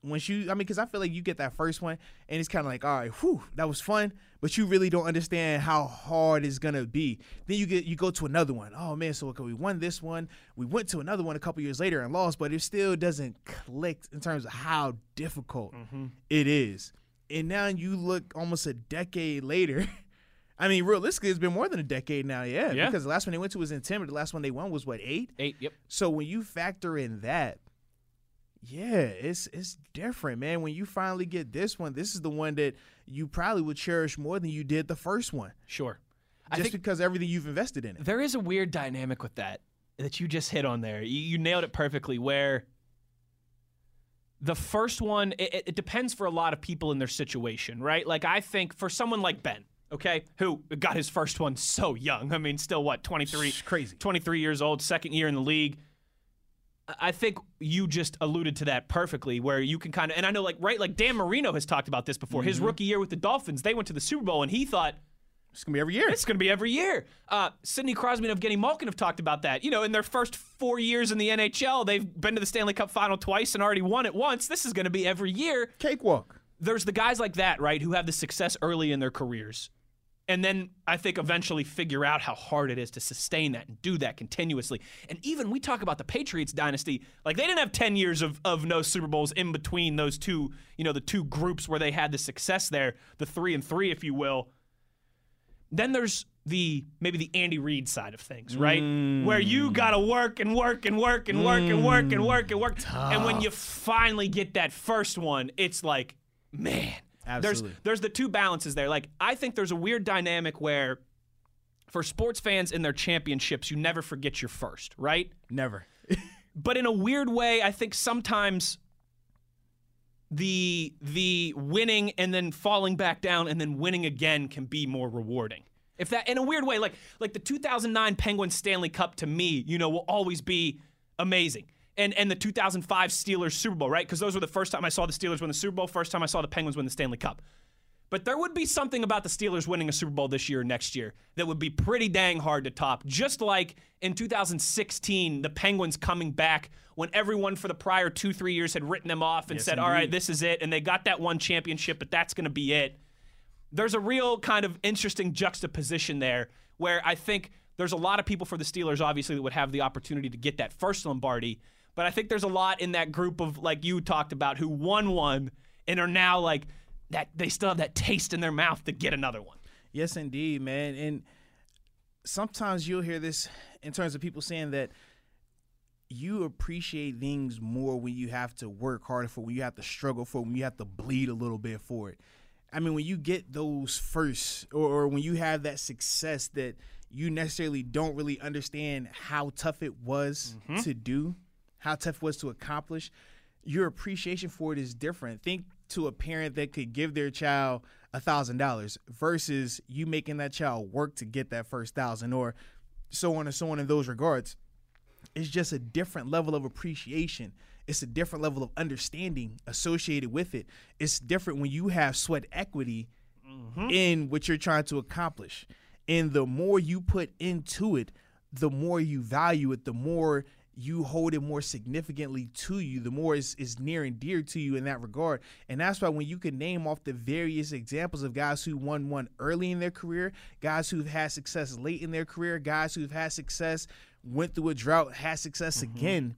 once you, I mean, because I feel like you get that first one and it's kind of like, all right, whew, that was fun, but you really don't understand how hard it's gonna be. Then you get you go to another one. Oh man, so okay, we won this one, we went to another one a couple years later and lost, but it still doesn't click in terms of how difficult mm-hmm. it is. And now you look almost a decade later. <laughs> I mean, realistically, it's been more than a decade now, yeah. Yeah. Because the last one they went to was in Timber. The last one they won was what eight. Eight. Yep. So when you factor in that, yeah, it's it's different, man. When you finally get this one, this is the one that you probably would cherish more than you did the first one, Sure. I just think because everything you've invested in it. there is a weird dynamic with that that you just hit on there. You, you nailed it perfectly. Where the first one, it- it depends for a lot of people in their situation, right? Like I think for someone like Ben, okay, who got his first one so young. I mean, still what, 23, It's crazy. 23 years old, second year in the league. I- think you just alluded to that perfectly, where you can kind of, and I know, like, right, like Dan Marino has talked about this before. His rookie year with the Dolphins, they went to the Super Bowl, and he thought, It's gonna be every year. it's going to be every year. Uh, Sidney Crosby and Evgeny Malkin have talked about that. You know, in their first four years in the NHL, they've been to the Stanley Cup final twice and already won it once. This is going to be every year. Cakewalk. There's the guys like that, right, who have the success early in their careers. And then I think eventually figure out how hard it is to sustain that and do that continuously. And even we talk about the Patriots dynasty, like they didn't have 10 years of, of no Super Bowls in between those two, you know, the two groups where they had the success there, the three and three, if you will. Then there's the maybe the Andy Reid side of things, right? Mm. Where you gotta work and work and work and work and work and work and work. And when mm. you finally get that first one, it's like, man. Absolutely. There's there's the two balances there. Like I think there's a weird dynamic where for sports fans in their championships, you never forget your first, right? Never. <laughs> but in a weird way, I think sometimes the the winning and then falling back down and then winning again can be more rewarding. If that in a weird way, like like the 2009 Penguins Stanley Cup to me, you know, will always be amazing. And and the 2005 Steelers Super Bowl, right? Because those were the first time I saw the Steelers win the Super Bowl, first time I saw the Penguins win the Stanley Cup. But there would be something about the Steelers winning a Super Bowl this year or next year that would be pretty dang hard to top. Just like in 2016, the Penguins coming back when everyone for the prior two, three years had written them off and said, all right, this is it. And they got that one championship, but that's going to be it. There's a real kind of interesting juxtaposition there where I think there's a lot of people for the Steelers, obviously, that would have the opportunity to get that first Lombardi. But I think there's a lot in that group of, like you talked about, who won one and are now like, that they still have that taste in their mouth to get another one. Yes, indeed, man. And sometimes you'll hear this in terms of people saying that you appreciate things more when you have to work harder for, when you have to struggle for, when you have to bleed a little bit for it. I mean, when you get those first, or, or when you have that success that you necessarily don't really understand how tough it was mm-hmm. to do, how tough it was to accomplish, your appreciation for it is different. Think to a parent that could give their child a thousand dollars versus you making that child work to get that first thousand or so on and so on in those regards. It's just a different level of appreciation. It's a different level of understanding associated with it. It's different when you have sweat equity mm-hmm. in what you're trying to accomplish. And the more you put into it, the more you value it, the more you hold it more significantly to you, the more it's, it's near and dear to you in that regard. And that's why when you can name off the various examples of guys who won one early in their career, guys who've had success late in their career, guys who've had success, went through a drought, had success mm-hmm. again,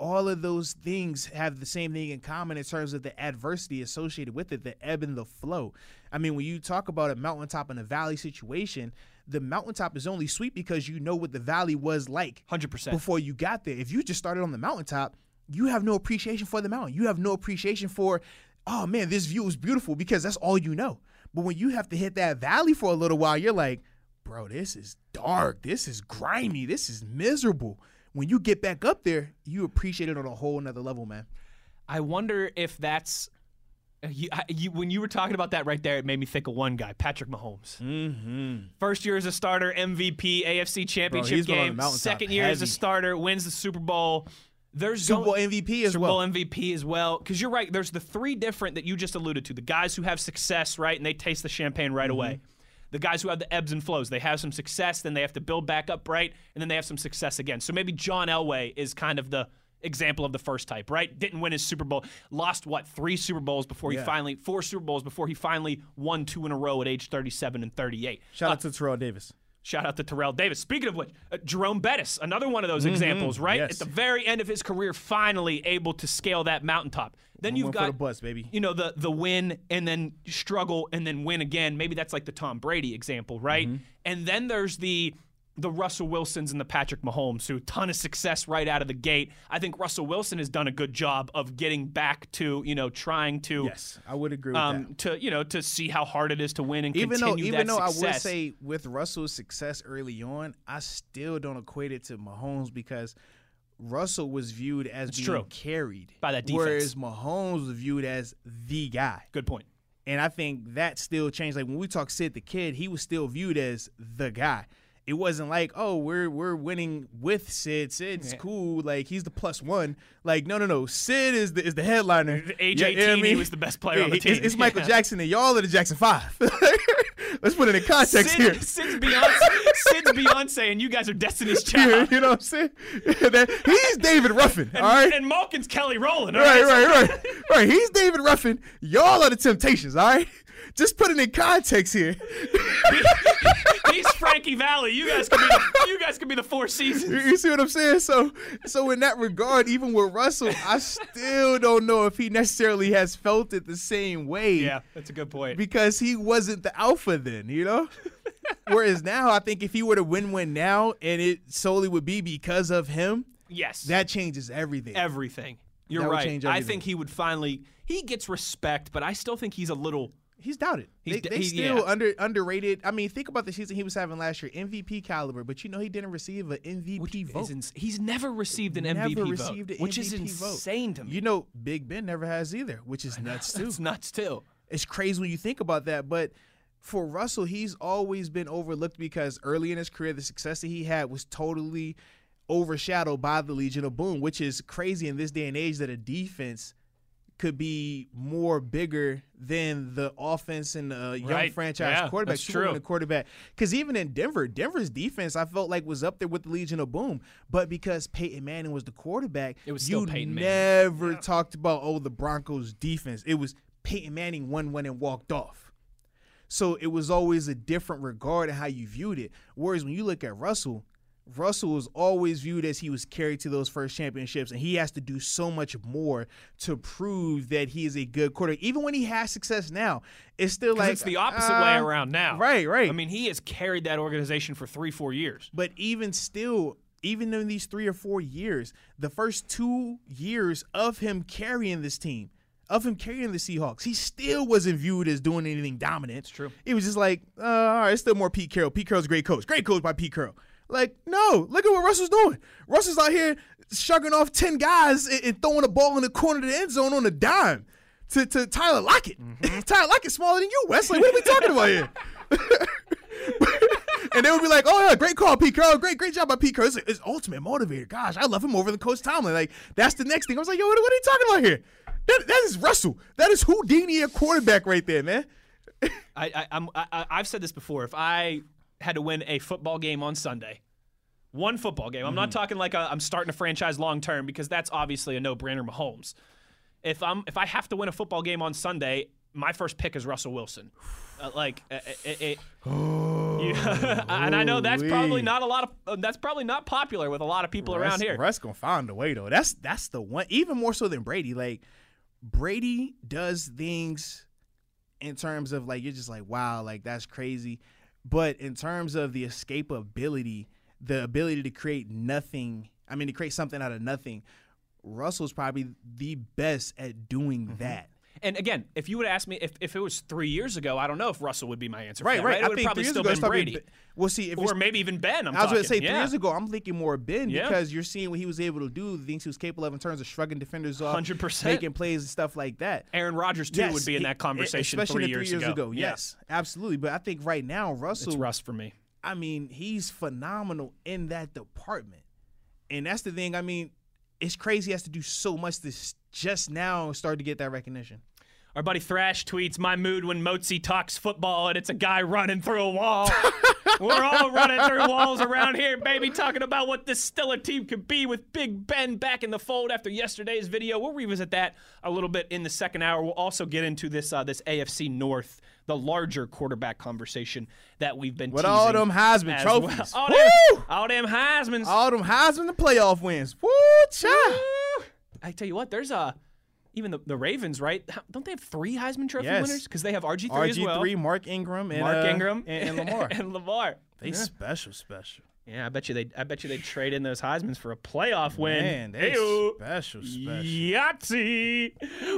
all of those things have the same thing in common in terms of the adversity associated with it, the ebb and the flow. I mean, when you talk about a mountaintop and a valley situation, the mountaintop is only sweet because you know what the valley was like 100%. before you got there. If you just started on the mountaintop, you have no appreciation for the mountain. You have no appreciation for, oh man, this view is beautiful because that's all you know. But when you have to hit that valley for a little while, you're like, bro, this is dark. This is grimy. This is miserable. When you get back up there, you appreciate it on a whole nother level, man. I wonder if that's. You, I- you, when you were talking about that right there, it made me think of one guy, Patrick Mahomes. Mm-hmm. First year as a starter, MVP, AFC Championship he's been on the game. Second year as a starter, wins the Super Bowl. There's Super Bowl MVP as Super well. Bowl MVP as well. Because you're right. There's the three different that you just alluded to. The guys who have success, right, and they taste the champagne right Mm-hmm. away. The guys who have the ebbs and flows. They have some success, then they have to build back up, right, and then they have some success again. So maybe John Elway is kind of the example of the first type, right? Didn't win his Super Bowl. Lost what three Super Bowls before he Yeah. finally four Super Bowls before he finally won two in a row at age 37 and 38. Shout out to Terrell Davis. Shout out to Terrell Davis. Speaking of which, uh, Jerome Bettis, another one of those examples, right? Mm-hmm. yes. At the very end of his career, finally able to scale that mountaintop. Then One you've got the bus, baby. You know the the win and then struggle and then win again. Maybe that's like the Tom Brady example, right? Mm-hmm. And then there's the the Russell Wilsons and the Patrick Mahomes, who ton of success right out of the gate. I think Russell Wilson has done a good job of getting back to you know trying to Yes, I would agree with that. um to you know to see how hard it is to win and even though even though I would say with Russell's success early on, I still don't equate it to Mahomes because Russell was viewed as being true. carried By that defense. whereas Mahomes was viewed as the guy. good point. And I think that still changed. Like when we talk Sid the Kid, he was still viewed as the guy. It wasn't like, oh, we're we're winning with Sid. Sid's Yeah. cool. Like he's the plus one. Like no, no, no. Sid is the is the headliner. AJ Yeah, you know I mean? was the best player on the team. It's, Michael Yeah. Jackson and y'all are the Jackson Five. <laughs> Let's put it in context Sid, here. Sid's Beyonce, Sid's Beyonce, and you guys are Destiny's <laughs> Yeah, Child. you know what I'm saying? <laughs> He's David Ruffin. And, all right. and Malkin's Kelly Rowland. all Right, right? right, right, right. He's David Ruffin. Y'all are the Temptations, all right? Just put it in context here. <laughs> He's Frankie Valli. You guys can be the, you guys be the Four Seasons. you see what I'm saying? So, so in that regard, even with Russell, I still don't know if he necessarily has felt it the same way. Yeah, that's a good point. Because he wasn't the alpha then, you know. <laughs> Whereas now, I think if he were to win-win now, and it solely would be because of him, Yes, that changes everything. everything. You're That right. I think he would finally. He gets respect, but I still think he's a little. He's doubted. He's they they he- still yeah. under underrated. I mean, think about the season he was having last year, MVP caliber, but you know he didn't receive an MVP Which vote. is ins- he's never received an Never MVP received vote, an which is MVP vote. insane to me. You know, Big Ben never has either, which is nuts <laughs> too. That's nuts too. It's crazy when you think about that, but for Russell, he's always been overlooked because early in his career, the success that he had was totally overshadowed by the Legion of Boom, which is crazy in this day and age that a defense could be more bigger than the offense and a uh, young Right. franchise Yeah, quarterback. that's true. winning quarterback. Because even in Denver, Denver's defense, I felt like was up there with the Legion of Boom. But because Peyton Manning was the quarterback, It was you Peyton never talked about oh the Broncos defense. It was Peyton Manning won one and walked off. So it was always a different regard in how you viewed it. Whereas when you look at Russell, Russell was always viewed as he was carried to those first championships, and he has to do so much more to prove that he is a good quarterback. Even when he has success now, it's still like it's the opposite way uh, around now. Right, right. I mean, he has carried that organization for three, four years. But even still, even in these three or four years, the first two years of him carrying this team, of him carrying the Seahawks, he still wasn't viewed as doing anything dominant. It's true. It was just like, uh, all right, it's still more Pete Carroll. Pete Carroll's a great coach. Great coach by Pete Carroll. Like, no, look at what Russell's doing. Russell's out here shrugging off 10 guys and, and throwing the ball in the corner of the end zone on a dime to, to Tyler Lockett. Mm-hmm. <laughs> Tyler Lockett's smaller than you, Wesley. What are we talking about here? <laughs> and they would be like, "Oh yeah, great call, Pete Carroll. Great, great job by Pete Carroll. It's, it's ultimate motivator. Gosh, I love him over than Coach Tomlin. Like that's the next thing. I was like, yo, what, what are you talking about here? That, that is Russell. That is Houdini a quarterback right there, man. I, I, I'm, I, I- I've said this before. If I had to win a football game on Sunday, one football game, I'm not Mm-hmm. talking like i I'm starting a franchise long term because that's obviously a no-brainer. Mahomes. If I'm, if I have to win a football game on Sunday, my first pick is Russell Wilson. Uh, like, uh, it, it, <sighs> <laughs> Yeah, and I know that's probably not a lot of. Uh, that's probably not popular with a lot of people around here. Russ gonna find a way though. That's that's the one. Even more so than Brady. Like Brady does things in terms of like you're just like wow, like that's crazy. But in terms of the escapability, the ability to create nothing. I mean, to create something out of nothing. Russell's probably the best at doing Mm-hmm. that. And again, if you would ask me if, if it was three years ago, I don't know if Russell would be my answer. for Right, that, right. It I would think probably three years still ago, been probably Brady, Ben- Well, see, if or maybe even Ben. I'm I was going to say three yeah. years ago, I'm thinking more Ben Yeah. because you're seeing what he was able to do, the things he was capable of in terms of shrugging defenders off, 100%. making plays and stuff like that. Aaron Rodgers too Yes, would be in that conversation especially three, the years, ago. Yeah. Yes, absolutely. But I think right now Russell, it's Russ for me. I mean, he's phenomenal in that department, and that's the thing. I mean, it's crazy. He has to do so much to just now start to get that recognition. Our buddy Thrash tweets, "My mood when Motzi talks football and it's a guy running through a wall. <laughs> We're all running through walls around here, baby, talking about what this Steeler team could be with Big Ben back in the fold after yesterday's video. We'll revisit that a little bit in the second hour. We'll also get into this uh, this AFC North, the larger quarterback conversation that we've been With all them Heisman trophies. well. <laughs> All Woo! them, all them Heisman's. All them Heisman the playoff wins. Woo, cha. I tell you what, there's a even the, the Ravens, right? Don't they have three Heisman Trophy Yes. winners? Because they have RG three as RG three, Mark Ingram, and Mark uh, Ingram and, and Lamar. <laughs> and Lamar. they special, special. Yeah, I bet you they I bet you they trade in those Heisman's for a playoff win. Man, they special, special. Yahtzee!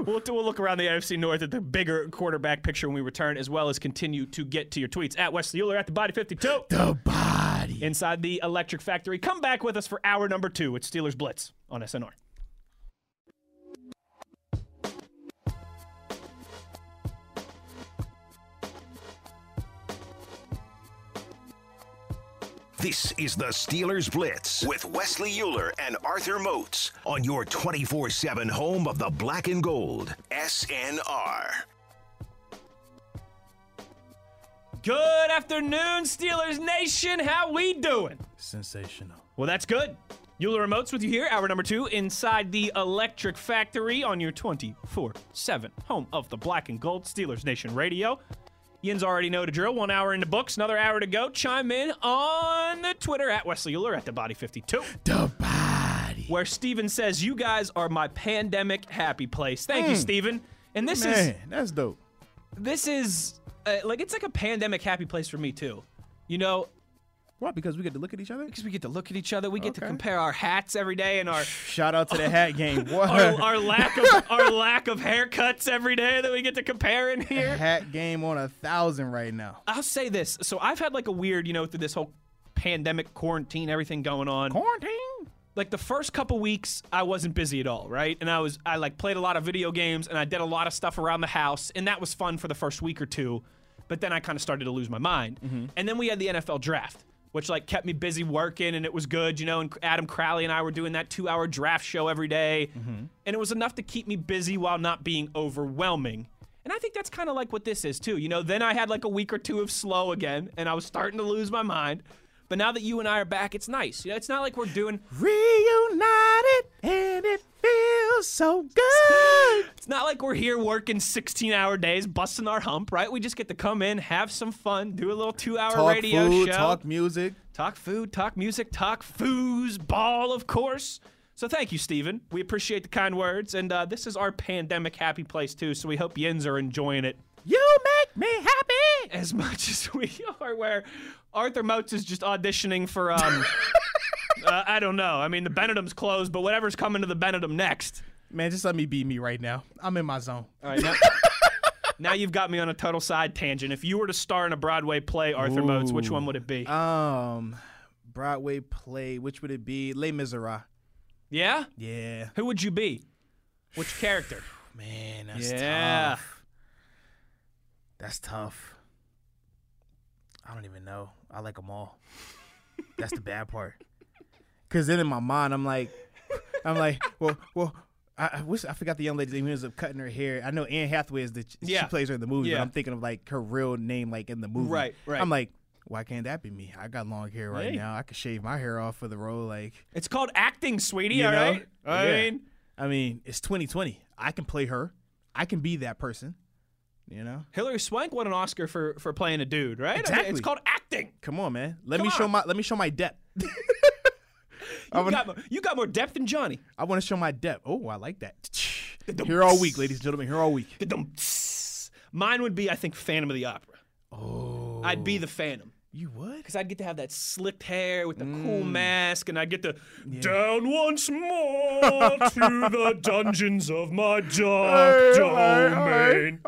We'll, we'll look around the AFC North at the bigger quarterback picture when we return, as well as continue to get to your tweets at Wesley Uhler at the Body 52 The body. inside the Electric Factory. Come back with us for hour number two It's Steelers Blitz on SNR. This is the Steelers Blitz with Wesley Uhler and Arthur Moats on your 24 7 home of the black and gold. SNR. Good afternoon, Steelers Nation. How we doing? Sensational. Well, that's good. Uhler Remotes with you here, hour number two, inside the Electric Factory on your 24 7 home of the Black and Gold Steelers Nation Radio. Yins already know the drill. One hour into books, another hour to go. Chime in on the Twitter at Wesley Uhler at the Body 52, The body. where Steven says, You guys are my pandemic happy place. Thank you, Steven. And this is Man, that's dope. this is uh, like it's like a pandemic happy place for me too. You know, What? Because we get to look at each other? because we get to look at each other, we get to compare our hats every day and our Shout out to the hat game. <laughs> What? our, our lack of our lack of haircuts every day that we get to compare in here. hat game on a thousand right now. I'll say this. So I've had like a weird, you know, through this whole pandemic quarantine, everything going on. Quarantine? Like the first couple weeks, I wasn't busy at all, right? And I was I like played a lot of video games and I did a lot of stuff around the house, and that was fun for the first week or two. But then I kind of started to lose my mind. Mm-hmm. And then we had the NFL draft. Which like kept me busy working and it was good, you know. And Adam Crowley and I were doing that two-hour draft show every day. Mm-hmm. and it was enough to keep me busy while not being overwhelming. And I think that's kind of like what this is too. You know, then I had like a week or two of slow again, and I was starting to lose my mind. But now that you and I are back, it's nice. You know, it's not like we're doing. Reunited and it feels so good. It's not like we're here working 16-hour days, busting our hump, right? We just get to come in, have some fun, do a little two-hour Talk radio food, show, talk music. talk food, talk music, talk foos, ball, of course. So thank you, Steven. We appreciate the kind words, and uh, this is our pandemic happy place too. So we hope Yins are enjoying it You make me happy. as much as we are. Where Arthur Moats is just auditioning for um, <laughs> uh, I don't know. I mean, the Benedum's closed, but whatever's coming to the Benedum next. Man, just let me be me right now. I'm in my zone. All right, now, <laughs> now you've got me on a total side tangent. If you were to star in a Broadway play, Arthur Moats, which one would it be? Um, Broadway play. Which would it be? Les Miserables. yeah? Yeah. Who would you be? Which character? <sighs> Man, that's Yeah. tough. That's tough. I don't even know. I like them all. That's the bad part. <laughs> Cause then in my mind, I'm like, I'm like, well, well. I, I wish I forgot the young lady's name. Who ends up cutting her hair. I know Anne Hathaway is the Yeah. she plays her in the movie, Yeah. but I'm thinking of like her real name, like in the movie. Right, right. I'm like, why can't that be me? I got long hair right Hey. now. I could shave my hair off for the role. Like, It's called acting, sweetie. You all know? right. Oh, I Yeah. mean, I mean, it's 2020. I can play her. I can be that person. You know. Hilary Swank won an Oscar for for playing a dude, right? I mean, Exactly. it's called acting. Come on, man. Let Come me show my let me show my depth. <laughs> You <laughs> wanna- got, more, you got more depth than Johnny. I want to show my depth. Oh, I like that. <tsk> Here all week, ladies and gentlemen. Here all week. <tsk> Mine would be, I think, Phantom of the Opera. Oh. I'd be the Phantom. You would? because I'd get to have that slicked hair with the cool mm. mask, and I'd get to down once more <laughs> to the dungeons of my dark domain.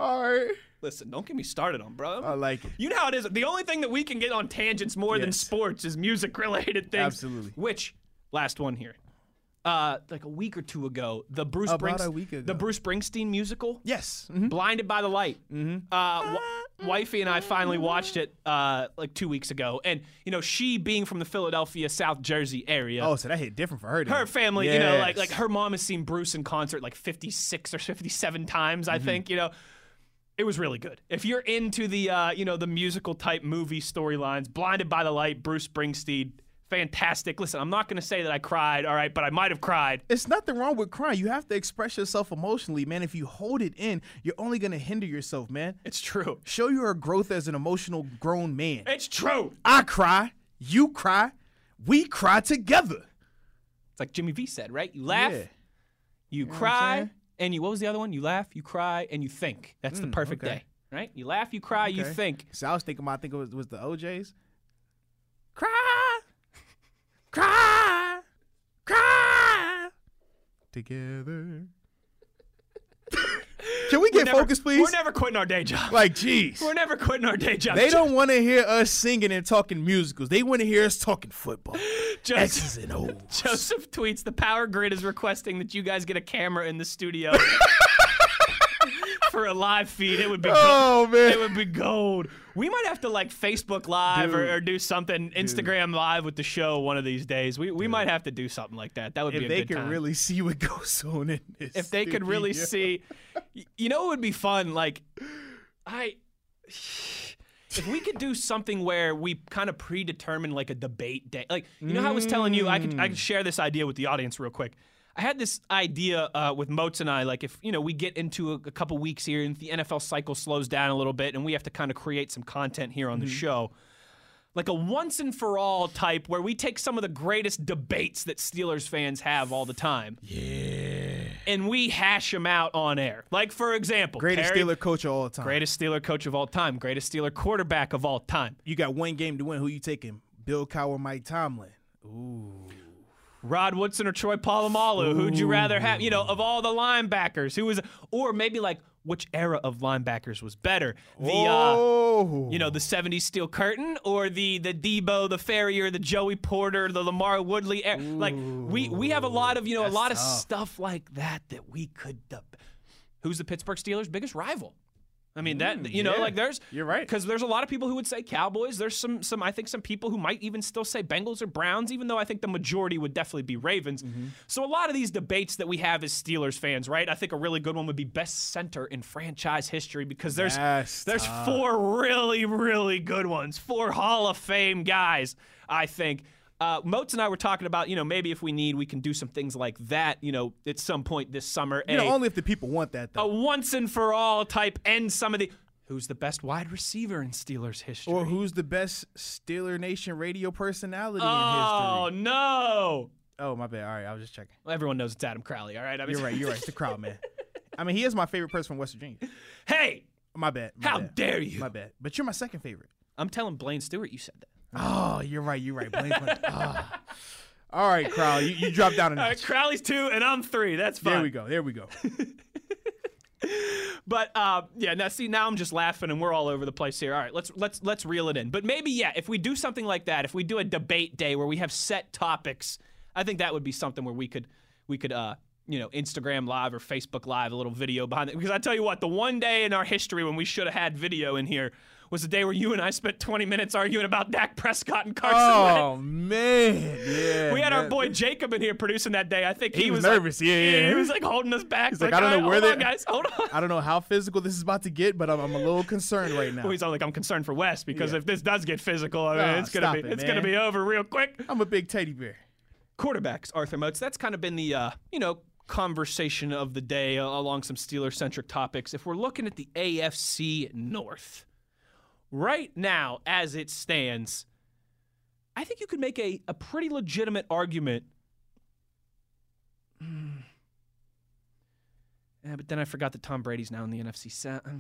Listen, don't get me started on, bro. I like it. You know how it is. The only thing that we can get on tangents more than sports is music related things. Absolutely. Which last one here. Uh, like a week or two ago, the Bruce About a week ago. the Bruce Springsteen musical, Yes. mhm. Blinded by the Light. Mm-hmm. Uh, w- wifey and I finally watched it uh, like two weeks ago, and you know, she being from the Philadelphia, South Jersey area, Oh, so that hit different for her. Then. her family, you know, like Yes. like her mom has seen Bruce in concert like 56 or 57 times, Mm-hmm. I think, you know. It was really good. If you're into the uh, you know, the musical type movie storylines, Blinded by the Light, Bruce Springsteen, fantastic. Listen, I'm not going to say that I cried, all right, but I might have cried. It's nothing wrong with crying. You have to express yourself emotionally, man. If you hold it in, you're only gonna hinder yourself, man. It's true. Show your growth as an emotional grown man. It's true. I cry, you cry, we cry together. It's like Jimmy V said, right? You laugh, Yeah. you cry, and you what was the other one? You laugh, you cry, and you think. That's the perfect Mm, okay. day, right? You laugh, you cry, you think. So I was thinking about, I think it was, was the O'Jays. Cry, cry, cry together. <laughs> Can we get Never- focused, please? We're never quitting our day job. like, jeez. We're never quitting our day job. They don't want to hear us singing and talking musicals. They want to hear us talking football. <laughs> Joseph, X's and O's. <laughs> Joseph tweets the power grid is requesting that you guys get a camera in the studio for a live feed. It would be Oh, gold. man. It would be gold. We might have to like Facebook Live or, or do something Instagram Live with the show one of these days. We we might have to do something like that. That would be If they could really see what <laughs> goes on in this. if they could really see you know it would be fun like i if we could do something where we kind of predetermine like a debate day like you know how i was telling you i could i could mm. share this idea with the audience real quick I had this idea uh, with Moats and I, like if you know we get into a, a couple weeks here and the NFL cycle slows down a little bit, and we have to kind of create some content here on the show, like a once and for all type where we take some of the greatest debates that Steelers fans have all the time, Yeah. and we hash them out on air. Like for example, greatest Perry- Steeler coach of all time. greatest Steeler coach of all time, greatest Steeler quarterback of all time. You got one game to win. Who you taking? Bill Cowher, Mike Tomlin. Rod Woodson or Troy Polamalu? Who'd you rather have? You know, of all the linebackers, who was, or maybe like which era of linebackers was better? The uh, you know the '70s steel curtain, or the the Debo, the Farrior, the Joey Porter, the LaMarr Woodley. era? Like we we have a lot of you know a lot of stuff like that that we could. deb- Who's the Pittsburgh Steelers' biggest rival? I mean that you know yeah. like there's You're right. because there's a lot of people who would say Cowboys. There's some some I think some people who might even still say Bengals or Browns, even though I think the majority would definitely be Ravens. Mm-hmm. So a lot of these debates that we have as Steelers fans, right? I think a really good one would be best center in franchise history because there's That's there's tough. four really really good ones, four Hall of Fame guys. I think. Uh, Moats and I were talking about, you know, maybe if we need, we can do some things like that, you know, at some point this summer. you know, only if the people want that a though. once and for all type end some of the who's the best wide receiver in Steelers history? or who's the best Steeler Nation radio personality oh in history? Oh, no! Oh, my bad. All right, I was just checking. Well, everyone knows it's Adam Crowley. All right, I mean, You're right. You're right. It's the crowd, man. I mean, he is my favorite person from West Virginia. hey, My bad. my how bad. dare you? My bad. But you're my second favorite. I'm telling Blaine Stewart you said that. Oh, you're right. You're right. Blame Blame. Ah. All right, Crowd. You, you dropped down a All right, notch. Crowley's two and I'm three. That's fine. There we go. There we go. <laughs> But uh, yeah, now see, now I'm just laughing and we're all over the place here. All right, let's let's let's reel it in. But maybe yeah, if we do something like that, if we do a debate day where we have set topics, I think that would be something where we could we could uh you know Instagram live or Facebook live a little video behind it. Because I tell you what, the one day in our history when we should have had video in here was the day where you and I spent 20 minutes arguing about Dak Prescott and Carson Wentz. Oh man, yeah. We had our boy Jacob in here producing that day. I think he, He was like- nervous, yeah, yeah. He was like holding us back. He's like, I don't know where they- guys. Hold on. I don't know how physical this is about to get, but I'm, I'm a little concerned right now. Well, he's all like, I'm concerned for West because Yeah. if this does get physical, I mean, it's gonna be it, it's gonna be over real quick. I'm a big teddy bear. Quarterbacks, Arthur Moats. That's kind of been the uh, you know conversation of the day uh, along some Steeler centric topics. If we're looking at the AFC North right now, as it stands, I think you could make a, a pretty legitimate argument. Hmm. <sighs> Yeah, but then I forgot that Tom Brady's now in the NFC South. Yeah,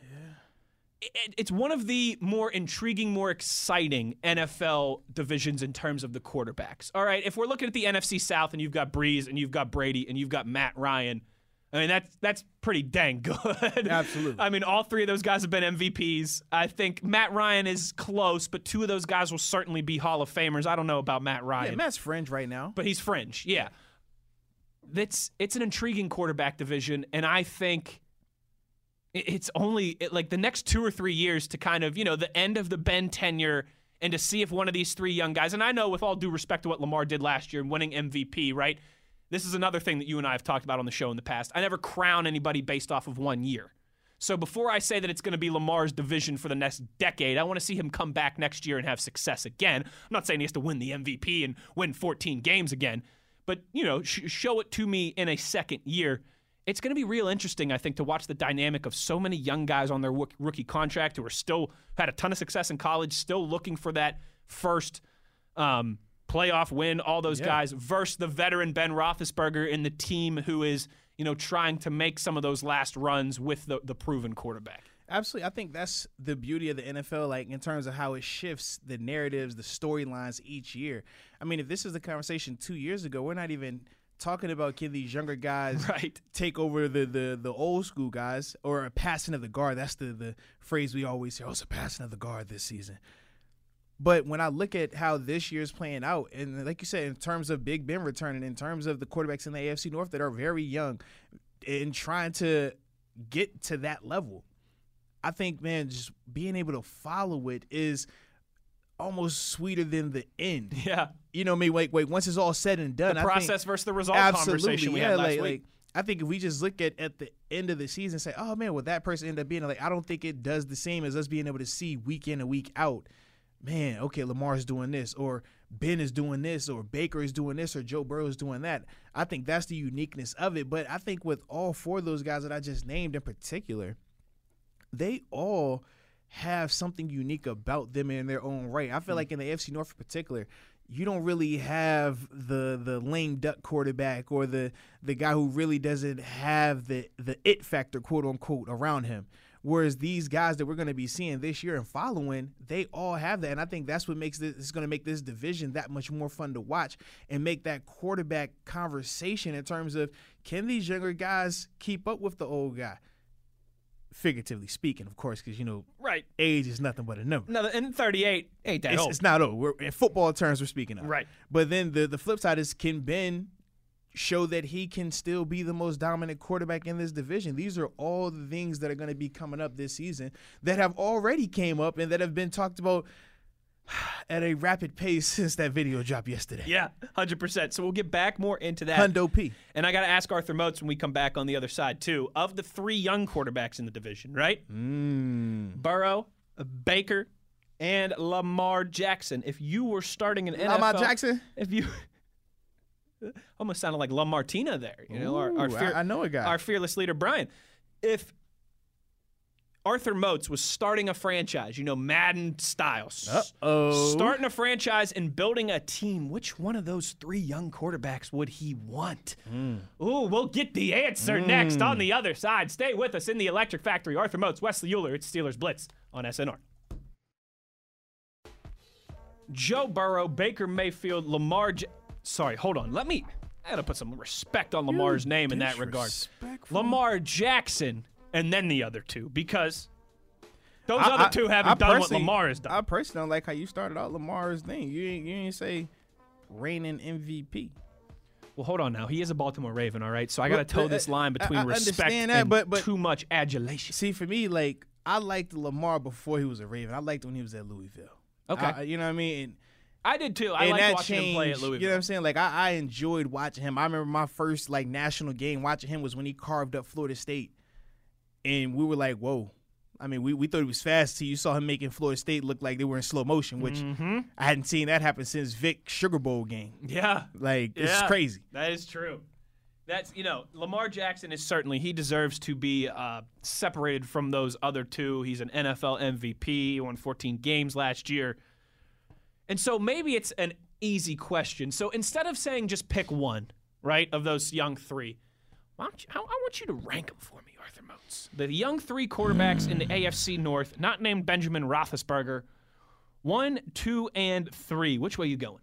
yeah. it, it's one of the more intriguing, more exciting NFL divisions in terms of the quarterbacks. All right, if we're looking at the NFC South and you've got Brees and you've got Brady and you've got Matt Ryan, I mean that's that's pretty dang <laughs> good. Absolutely. I mean, all three of those guys have been MVPs. I think Matt Ryan is close, but two of those guys will certainly be Hall of Famers. I don't know about Matt Ryan Yeah, Matt's fringe right now. but he's fringe. Yeah, that's it's an intriguing quarterback division, and I think it's only it, like the next two or three years to kind of you know the end of the Ben tenure. And to see if one of these three young guys, and I know with all due respect to what Lamar did last year, and winning MVP, right? This is another thing that you and I have talked about on the show in the past. I never crown anybody based off of one year. So before I say that it's going to be Lamar's division for the next decade, I want to see him come back next year and have success again. I'm not saying he has to win the MVP and win 14 games again, but you know, sh- show it to me in a second year. It's going to be real interesting, I think, to watch the dynamic of so many young guys on their rook- rookie contract who are still had a ton of success in college, still looking for that first um, playoff win. All those Yeah. guys versus the veteran Ben Roethlisberger in the team who is you know trying to make some of those last runs with the, the proven quarterback. Absolutely. I think that's the beauty of the NFL, like in terms of how it shifts the narratives, the storylines each year. I mean, if this is the conversation two years ago, we're not even talking about can these younger guys <laughs> Right. take over the, the the old school guys or a passing of the guard. That's the, the phrase we always hear. Oh, it's a passing of the guard this season. But when I look at how this year's playing out, and like you said, in terms of Big Ben returning, in terms of the quarterbacks in the AFC North that are very young and trying to get to that level, I think, man, just being able to follow it is almost sweeter than the end. <laughs> Yeah. You know mean? Wait, wait. Once it's all said and done, The I think- process versus the result absolutely, conversation we yeah. had last like, week. like, I think if we just look at at the end of the season, and say, oh man, well that person end up being like, I don't think it does the same as us being able to see week in and week out. Man, okay, Lamar's doing this, or Ben is doing this, or Baker is doing this, or Joe Burrow is doing that. I think that's the uniqueness of it. But I think with all four of those guys that I just named in particular, they all have something unique about them in their own right. I feel mm. like in the AFC North in particular, you don't really have the the lame duck quarterback or the the guy who really doesn't have the the it factor quote unquote around him. Whereas these guys that we're going to be seeing this year and following, they all have that, and I think that's what makes this is going to make this division that much more fun to watch and make that quarterback conversation in terms of can these younger guys keep up with the old guy? Figuratively speaking, of course, because you know right. age is nothing but a number. No, and 38 ain't that It's, old. it's not old. We're, in football terms, we're speaking of. Right. But then the, the flip side is can Ben show that he can still be the most dominant quarterback in this division? These are all the things that are going to be coming up this season that have already came up and that have been talked about <sighs> at a rapid pace <laughs> since that video dropped yesterday. yeah, 100%. So we'll get back more into that. Hundo P. And I got to ask Arthur Moats when we come back on the other side, too. Of the three young quarterbacks in the division, right? Mm. Burrow, Baker, and Lamar Jackson. If you were starting an NFL. Lamar Jackson? If you. <laughs> Almost sounded like Lum Martina there. You know, our, our I- fear- I know a guy. Our fearless leader, Brian. If Arthur Moats was starting a franchise, you know, Madden style, Uh-oh. starting a franchise and building a team, which one of those three young quarterbacks would he want? Hmm. Ooh, we'll get the answer next on the other side. Stay with us in the Electric Factory. Arthur Moats, Wesley Uhler, it's Steelers Blitz on SNR. Joe Burrow, Baker Mayfield, Lamar. J- Sorry, hold on. Let me. I gotta put some respect on Lamar's name in that regard. Lamar Jackson, and then the other two, because those I- other I- two haven't done what personally- Lamar has done. I personally don't like how you started out Lamar's thing. You ain't, you ain't say reigning MVP. Well, hold on now. He is a Baltimore Raven, all right? So I got to But- toe this uh, line between I respect understand that, and but- but- too much adulation. See, for me, like I liked Lamar before he was a Raven. I liked when he was at Louisville. Okay. I- you know what I mean. And, I did too. I and liked watching changed. him play at Louisville. You know what I'm saying? Like I, I enjoyed watching him. I remember my first like national game watching him was when he carved up Florida State, and we were like, "Whoa." I mean, we, we thought he was fast. Till you saw him making Florida State look like they were in slow motion, which Mm-hmm. I hadn't seen that happen since Vick Sugar Bowl game. yeah. Like it's crazy. That is true. That's you know Lamar Jackson is certainly he deserves to be uh, separated from those other two. He's an NFL MVP. He won 14 games last year, and so maybe it's an easy question. So instead of saying just pick one, right, of those young three, why don't you, I, I want you to rank them for me, Arthur Moats. The young three quarterbacks in the AFC North, not named Benjamin Roethlisberger. One, two, and three. Which way you going?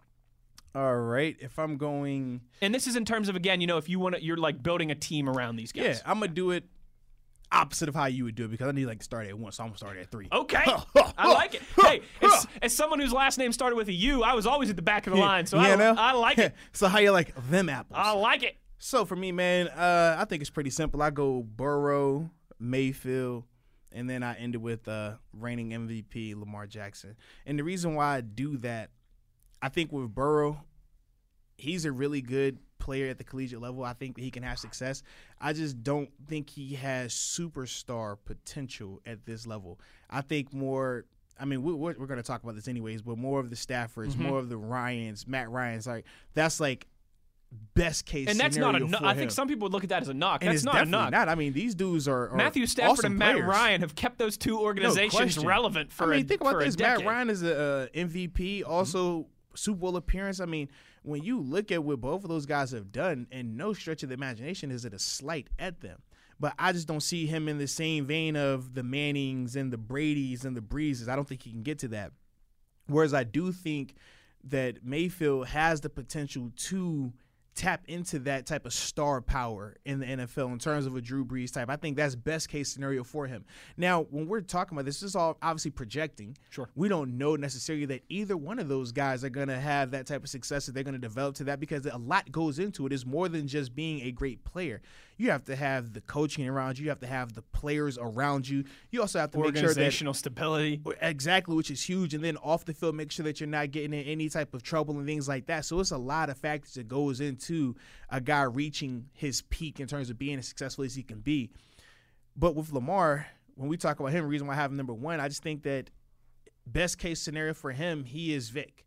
All right. If I'm going, And this is in terms of again, you know, if you want to, you're like building a team around these guys. yeah. I'm gonna do it opposite of how you would do it because I need like to start at one, so I'm gonna start at three. Okay, <laughs> I like it. <laughs> Hey, as, as someone whose last name started with a U, I was always at the back of the line, so You I, know? I like it. <laughs> so how you like them apples? I like it. So for me, man, uh, I think it's pretty simple. I go Burrow, Mayfield, and then I ended with uh, reigning MVP Lamar Jackson. And the reason why I do that, I think with Burrow, he's a really good player at the collegiate level. I think that he can have success. I just don't think he has superstar potential at this level. I think more. I mean, we, we're, we're going to talk about this anyways, but more of the Staffords, Mm-hmm. more of the Ryans, Matt Ryan's, like that's like best case. And that's not a. No, I think some people would look at that as a knock. And that's it's not a knock. not. I mean, these dudes are, are Matthew Stafford awesome and Matt players. Ryan have kept those two organizations question. relevant for I mean, a, think about this. Matt. Ryan is a, uh MVP, also Super Bowl appearance. I mean, when you look at what both of those guys have done, and no stretch of the imagination is it a slight at them. But I just don't see him in the same vein of the Mannings and the Brady's and the Breeses. I don't think he can get to that. Whereas I do think that Mayfield has the potential to tap into that type of star power in the NFL in terms of a Drew Brees type. I think that's best case scenario for him. Now, when we're talking about this, this is all obviously projecting. Sure. We don't know necessarily that either one of those guys are going to have that type of success that they're going to develop to that because a lot goes into it. It's more than just being a great player. You have to have the coaching around you. You have to have the players around you. You also have to make sure that Organizational stability. Exactly, which is huge. And then off the field, make sure that you're not getting in any type of trouble and things like that. So it's a lot of factors that goes into a guy reaching his peak in terms of being as successful as he can be. But with Lamar, when we talk about him, the reason why I have him number one, I just think that best case scenario for him, he is Vick.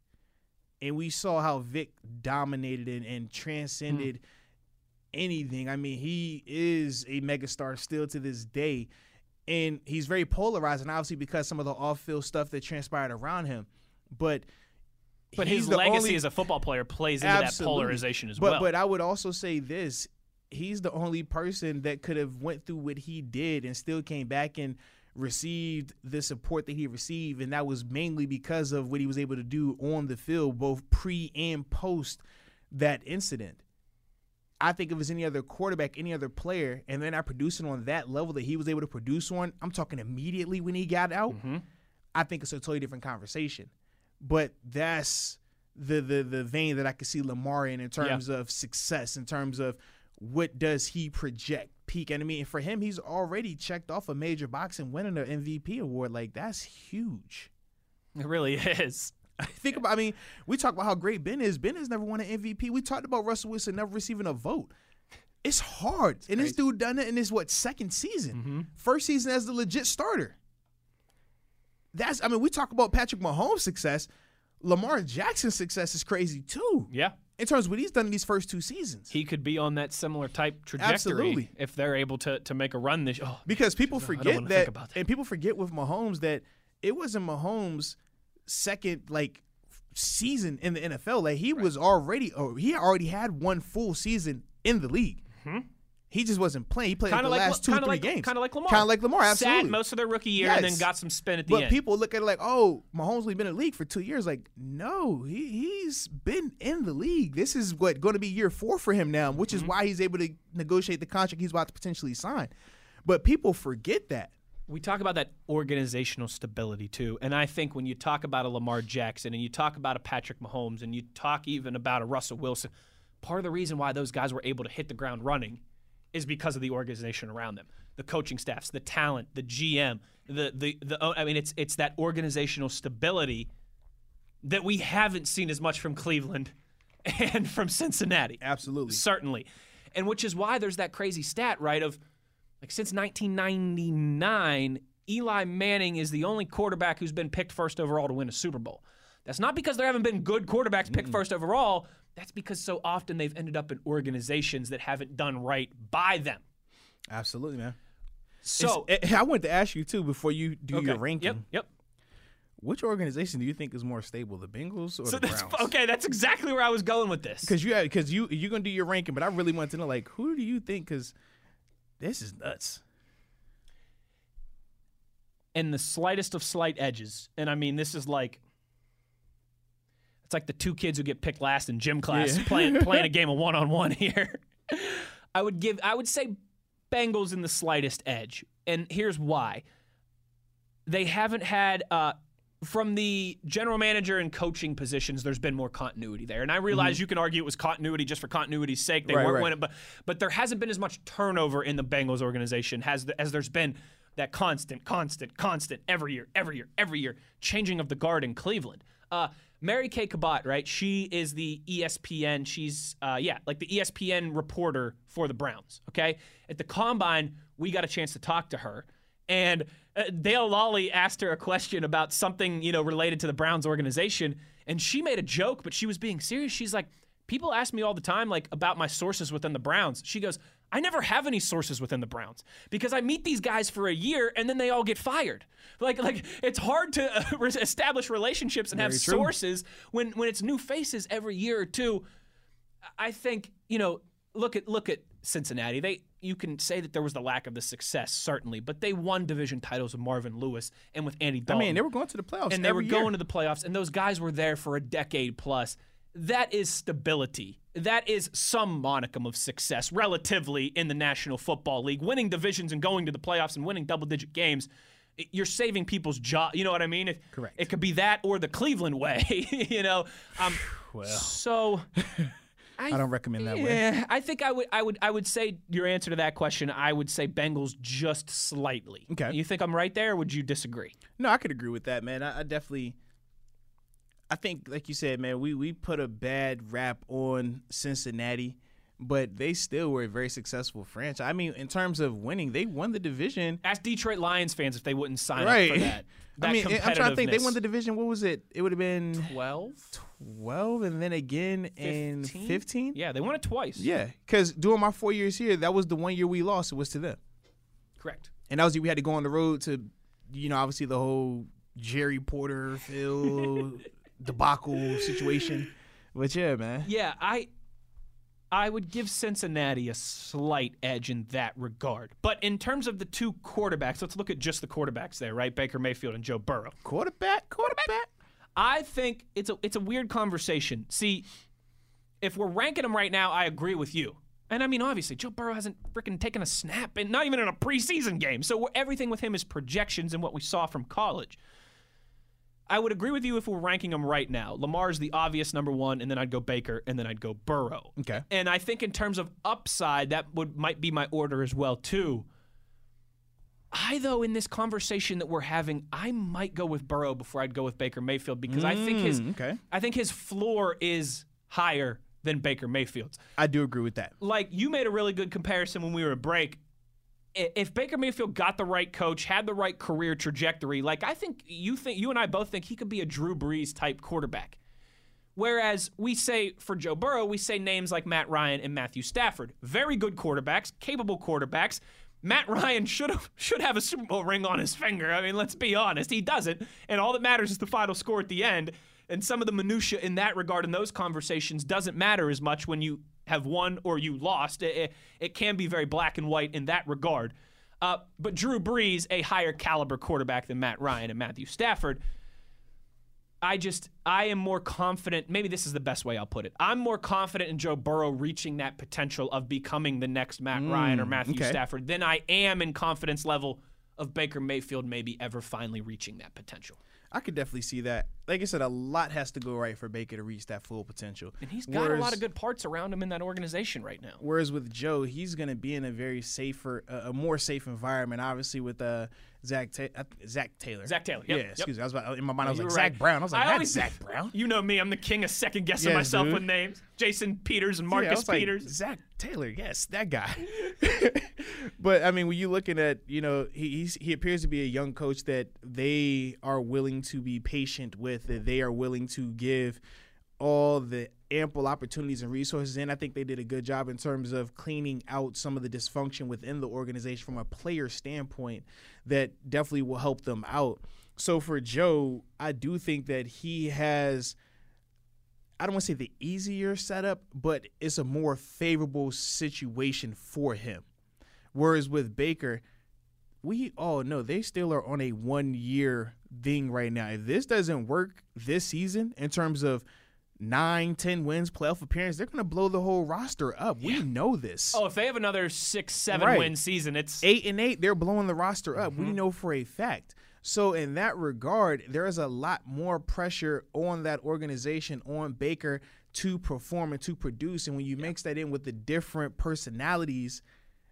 And we saw how Vick dominated and, and hmm. transcended anything. I mean, he is a megastar still to this day. And he's very polarizing, obviously, because some of the off field stuff that transpired around him. But But his legacy only- as a football player plays into that polarization as but, well. But I would also say this: he's the only person that could have went through what he did and still came back and received the support that he received, and that was mainly because of what he was able to do on the field, both pre and post that incident. I think if it was any other quarterback, any other player, and they're not producing on that level that he was able to produce on, I'm talking immediately when he got out. Mm-hmm. I think it's a totally different conversation. But that's the the the vein that I could see Lamar in in terms of success, in terms of what does he project peak. And I mean, for him, he's already checked off a major box and winning an MVP award. Like that's huge. it really <laughs> is. <laughs> Think about. I mean, we talk about how great Ben is. Ben has never won an MVP. We talked about Russell Wilson never receiving a vote. It's hard, and this dude done it in his what second season, mm-hmm. first season as the legit starter. That's. I mean, we talk about Patrick Mahomes' success. Lamar Jackson's success is crazy too. Yeah. In terms of what he's done in these first two seasons. He could be on that similar type trajectory Absolutely. if they're able to to make a run this. Oh, Because people forget that, that. and people forget with Mahomes that it wasn't Mahomes' second like season in the NFL. Like he was already, or he already had one full season in the league. He just wasn't playing. He played like kind the like last two, kind of three like games. kind of like Lamar. Kind of like Lamar. Absolutely. Sat most of their rookie year and then got some spin at the But end. people look at it like, oh, Mahomes only been in the league for two years. Like, no, he he's been in the league. This is what going to be year four for him now, which Mm-hmm. is why he's able to negotiate the contract he's about to potentially sign. But people forget that. We talk about that organizational stability too. And I think when you talk about a Lamar Jackson and you talk about a Patrick Mahomes and you talk even about a Russell Wilson, part of the reason why those guys were able to hit the ground running is because of the organization around them. The coaching staffs, the talent, the GM, the the the oh, I mean it's it's that organizational stability that we haven't seen as much from Cleveland <laughs> and from Cincinnati. Absolutely. Certainly. And which is why there's that crazy stat, right? Of like since 1999, Eli Manning is the only quarterback who's been picked first overall to win a Super Bowl. That's not because there haven't been good quarterbacks picked mm. first overall. That's because so often they've ended up in organizations that haven't done right by them. Absolutely, man. So, eh, It's- I wanted to ask you too before you do your ranking. Yep, yep. Which organization do you think is more stable, the Bengals or So the that's Browns? okay. That's exactly where I was going with this. Because you because you you're gonna do your ranking, but I really want to know like who do you think? Because this is nuts. And the slightest of slight edges. And I mean, this is like it's like the two kids who get picked last in gym class yeah. playing <laughs> playing a game of one on one here. I would give I would say Bengals in the slightest edge, and here's why: they haven't had uh, from the general manager and coaching positions. There's been more continuity there, and I realize you can argue it was continuity just for continuity's sake. They Right, weren't right. winning, but but there hasn't been as much turnover in the Bengals organization as the, as there's been that constant, constant, constant every year, every year, every year changing of the guard in Cleveland. Uh, Mary Kay Cabot, right? She is the ESPN. She's uh, yeah, like the ESPN reporter for the Browns. Okay, at the combine, we got a chance to talk to her, and uh, Dale Lawley asked her a question about something you know related to the Browns organization, and she made a joke, but she was being serious. She's like, people ask me all the time like about my sources within the Browns. She goes, I never have any sources within the Browns because I meet these guys for a year and then they all get fired. Like like it's hard to uh, <laughs> re- establish relationships and have true. sources when when it's new faces every year or two. I think you know look at look at Cincinnati. They you can say that there was the lack of the success certainly, but they won division titles with Marvin Lewis and with Andy Dalton. I mean, they were going to the playoffs, and they were year. going to the playoffs, and those guys were there for a decade plus. That is stability. That is some monicum of success, relatively, in the National Football League. Winning divisions and going to the playoffs and winning double digit games, you're saving people's job. You know what I mean? It, Correct. It could be that or the Cleveland way, <laughs> you know? Um, Well. so. <laughs> I don't recommend that way. Yeah, I think I would, I would, I would say your answer to that question. I would say Bengals just slightly. Okay. You think I'm right there, or would you disagree? No, I could agree with that, man. I, I definitely. I think, like you said, man, we we put a bad rap on Cincinnati, but they still were a very successful franchise. I mean, in terms of winning, they won the division. Ask Detroit Lions fans if they wouldn't sign Right. up for that. <laughs> that I mean, I'm trying to think. They won the division. What was it? It would have been 12, 12, and then again in 15? 15. Yeah, they won it twice. Yeah, because during my four years here, that was the one year we lost. It was to them, correct. and that was we had to go on the road to, you know, obviously the whole Jerry Porter, Phil <laughs> debacle situation. But yeah, man. Yeah, I, I would give Cincinnati a slight edge in that regard. But in terms of the two quarterbacks, let's look at just the quarterbacks there, right? Baker Mayfield and Joe Burrow. Quarterback, quarterback. I think it's a it's a weird conversation. See, if we're ranking them right now, I agree with you. And I mean, obviously, Joe Burrow hasn't freaking taken a snap, and not even in a preseason game. So everything with him is projections and what we saw from college. I would agree with you if we're ranking them right now. Lamar's the obvious number one, and then I'd go Baker, and then I'd go Burrow. Okay. And I think in terms of upside, that would might be my order as well too. I though in this conversation that we're having, I might go with Burrow before I'd go with Baker Mayfield because I think his Mm, okay. I think his floor is higher than Baker Mayfield's. I do agree with that. Like you made a really good comparison when we were at break. If Baker Mayfield got the right coach, had the right career trajectory, like I think you think you and I both think he could be a Drew Brees type quarterback. Whereas we say for Joe Burrow, we say names like Matt Ryan and Matthew Stafford. Very good quarterbacks, capable quarterbacks. Matt <laughs> Ryan should have should have a Super Bowl ring on his finger. I mean, let's be honest, he doesn't. And all that matters is the final score at the end. And some of the minutia in that regard in those conversations doesn't matter as much when you have won or you lost. It, it, it can be very black and white in that regard. Uh, but Drew Brees, a higher caliber quarterback than Matt Ryan and Matthew Stafford, I just I am more confident. Maybe this is the best way I'll put it. I'm more confident in Joe Burrow reaching that potential of becoming the next Matt Ryan or Matthew okay. Stafford than I am in confidence level of Baker Mayfield maybe ever finally reaching that potential. I could definitely see that. Like I said, a lot has to go right for Baker to reach that full potential. And he's got a lot of good parts around him in that organization right now. Whereas with Joe, he's going to be in a very safer, uh, a more safe environment. Obviously, with uh, Zach Ta- uh, Zac Taylor. Zac Taylor, Yeah, yep, yep. excuse me. I was about, in my mind. I was like were Zach. Brown. I was like, I that's always- Zach Brown. <laughs> You know me, I'm the king of second guessing Yes, myself dude. with names. Jason Peters and Yeah, Marcus like, Peters. Zac Taylor, yes, that guy. <laughs> <laughs> but I mean, when you're looking at, you know, he he's, he appears to be a young coach that they are willing to be patient with, that they are willing to give all the ample opportunities and resources. And I think they did a good job in terms of cleaning out some of the dysfunction within the organization from a player standpoint that definitely will help them out. So for Joe, I do think that he has. I don't want to say the easier setup, but it's a more favorable situation for him. Whereas with Baker, we all know they still are on a one year thing right now. If this doesn't work this season in terms of nine, ten wins, playoff appearance, they're going to blow the whole roster up. We know this. Oh, if they have another six, seven Right. win season, it's eight and eight, they're blowing the roster up. Mm-hmm. We know for a fact. So in that regard, there is a lot more pressure on that organization, on Baker to perform and to produce. And when you mix that in with the different personalities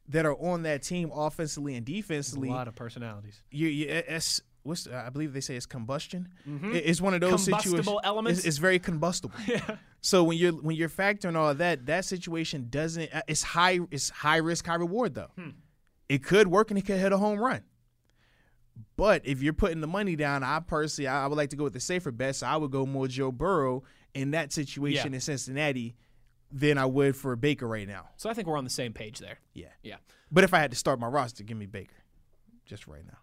that are on that team, offensively and defensively. a lot of personalities. you, you it's what's I believe they say it's combustion. It- It's one of those Mm-hmm. Combustible situations. elements? It's, it's very combustible. <laughs> yeah. So when you're when you're factoring all that, that situation doesn't. uh, It's high. It's high risk, high reward though. Hmm. It could work and it could hit a home run. But if you're putting the money down, I personally I, I would like to go with the safer bet. So I would go more Joe Burrow in that situation Yeah. in Cincinnati than I would for Baker right now. So I think we're on the same page there. Yeah. Yeah. But if I had to start my roster, give me Baker, just right now.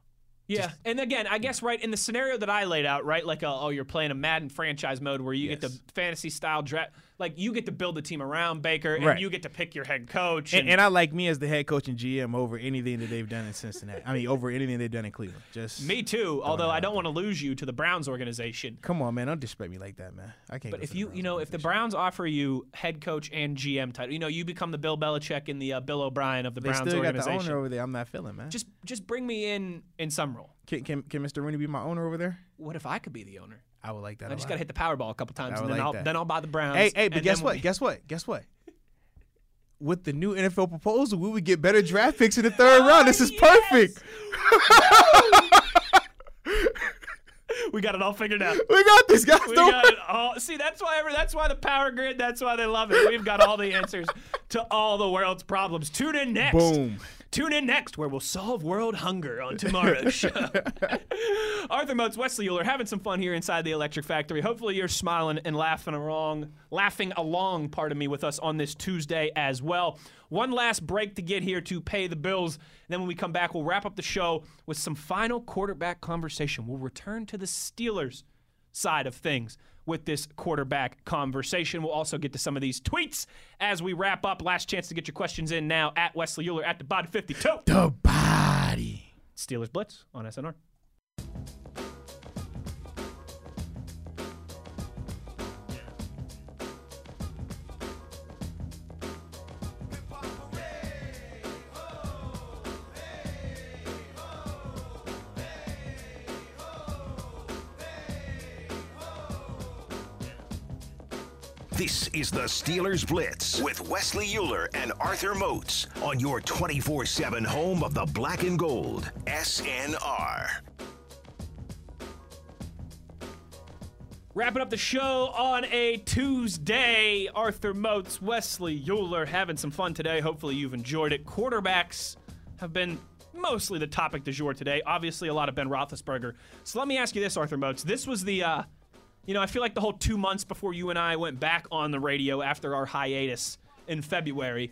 Yeah, and again, I guess right in the scenario that I laid out, right, like uh, oh, you're playing a Madden franchise mode where you get the fantasy style draft, like you get to build the team around Baker, and Right. you get to pick your head coach. And, and I like me as the head coach and GM over anything that they've done in Cincinnati. I mean, over anything they've done in Cleveland. Just me too. Although I don't want to lose you to the Browns organization. Come on, man. Don't disrespect me like that, man. I can't. But if you, you know, if the. Browns offer you head coach and GM title, you know, you become the Bill Belichick and the uh, Bill O'Brien of the they Browns still got the owner over there, I'm not feeling, man. just, just bring me in in some role. can, can can Mr. Rooney be my owner over there? What if I could be the owner? I would like that. I just got to hit the Powerball a couple times, and then like I'll that. then I'll buy the Browns. Hey, hey, but guess what? be- Guess what? Guess what? With the new NFL proposal, we would get better draft picks in the third <laughs> oh, round. This is yes! perfect. <laughs> we got it all figured out. We got this, guys. We got it all. See, that's why ever. That's why the power grid. That's why they love it. We've got all the answers to all the world's problems. Tune in next. Boom. Tune in next, where we'll solve world hunger on tomorrow's <laughs> show. <laughs> Arthur Moats, Wesley Uhler, having some fun here inside the Electric Factory. Hopefully, you're smiling and laughing along, laughing along. Pardon me, with us on this Tuesday as well. One last break to get here to pay the bills. And then when we come back, we'll wrap up the show with some final quarterback conversation. We'll return to the Steelers side of things with this quarterback conversation. We'll also get to some of these tweets as we wrap up. Last chance to get your questions in now at Wesley Uhler at the body 52. the body. Steelers Blitz on SNR. The Steelers Blitz with Wesley Uhler and Arthur Moats on your 24 7 home of the black and gold. SNR. Wrapping up the show on a Tuesday. Arthur Moats, Wesley Uhler having some fun today. Hopefully you've enjoyed it. Quarterbacks have been mostly the topic du jour today. Obviously, a lot of Ben Roethlisberger. So let me ask you this, Arthur Moats. This was the, uh, you know, I feel like the whole two months before you and I went back on the radio after our hiatus in February,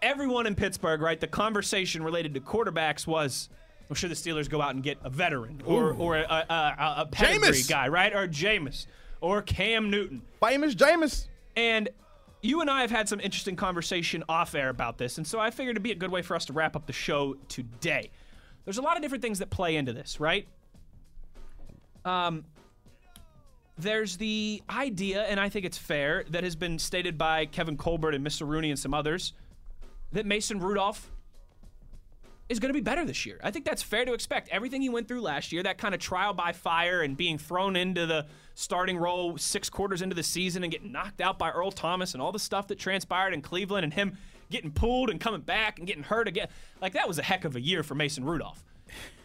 everyone in Pittsburgh, right, the conversation related to quarterbacks was, well, should the Steelers go out and get a veteran or, or a, a, a, a pedigree Jameis. guy, right? Or Jameis or Cam Newton. Famous Jameis. And you and I have had some interesting conversation off air about this, and so I figured it'd be a good way for us to wrap up the show today. There's a lot of different things that play into this, right? Um, there's the idea, and I think it's fair, that has been stated by Kevin Colbert and Mr. Rooney and some others, that Mason Rudolph is going to be better this year. I think that's fair to expect. Everything he went through last year, that kind of trial by fire and being thrown into the starting role six quarters into the season and getting knocked out by Earl Thomas and all the stuff that transpired in Cleveland and him getting pulled and coming back and getting hurt again. Like that was a heck of a year for Mason Rudolph.